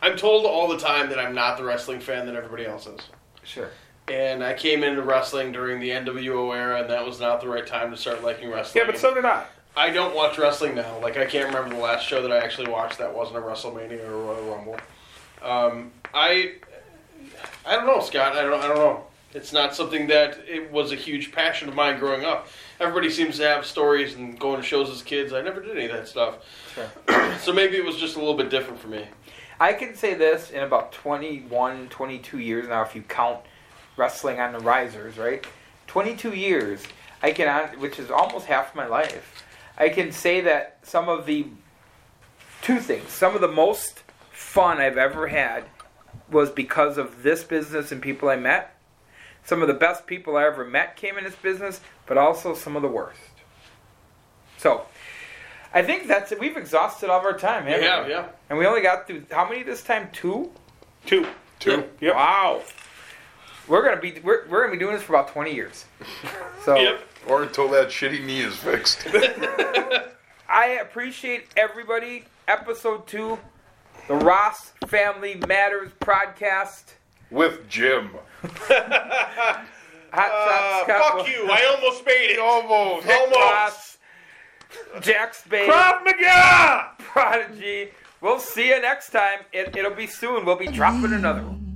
S5: I'm told all the time that I'm not the wrestling fan that everybody else is.
S4: Sure.
S5: And I came into wrestling during the NWO era, and that was not the right time to start liking wrestling.
S7: Yeah, but so did I.
S5: I don't watch wrestling now. Like I can't remember the last show that I actually watched that wasn't a WrestleMania or a Royal Rumble. Um, I I don't know, Scott. I don't I don't know. It's not something that it was a huge passion of mine growing up. Everybody seems to have stories and going to shows as kids. I never did any of that stuff.
S4: Sure.
S5: so maybe it was just a little bit different for me.
S4: I can say this in about 21, 22 years now, if you count wrestling on the risers, right? 22 years, I can, which is almost half my life. I can say that some of the two things, some of the most fun I've ever had was because of this business and people I met. Some of the best people I ever met came in this business, but also some of the worst. So, I think that's it. We've exhausted all of our time, haven't
S5: Yeah,
S4: we?
S5: yeah.
S4: And we only got through how many this time? Two.
S7: Two.
S6: Two.
S7: Yep.
S4: Wow. We're gonna be we're, we're gonna be doing this for about twenty years. So
S6: Or until that shitty knee is fixed.
S4: I appreciate everybody. Episode two, the Ross Family Matters podcast.
S6: With Jim.
S4: Hot
S7: Uh,
S4: Shots
S7: fuck you! I almost made it.
S6: Almost.
S7: Almost.
S4: Ross, Jack Spade,
S7: Krav Maga!
S4: Prodigy. We'll see you next time. It, it'll be soon. We'll be dropping another one.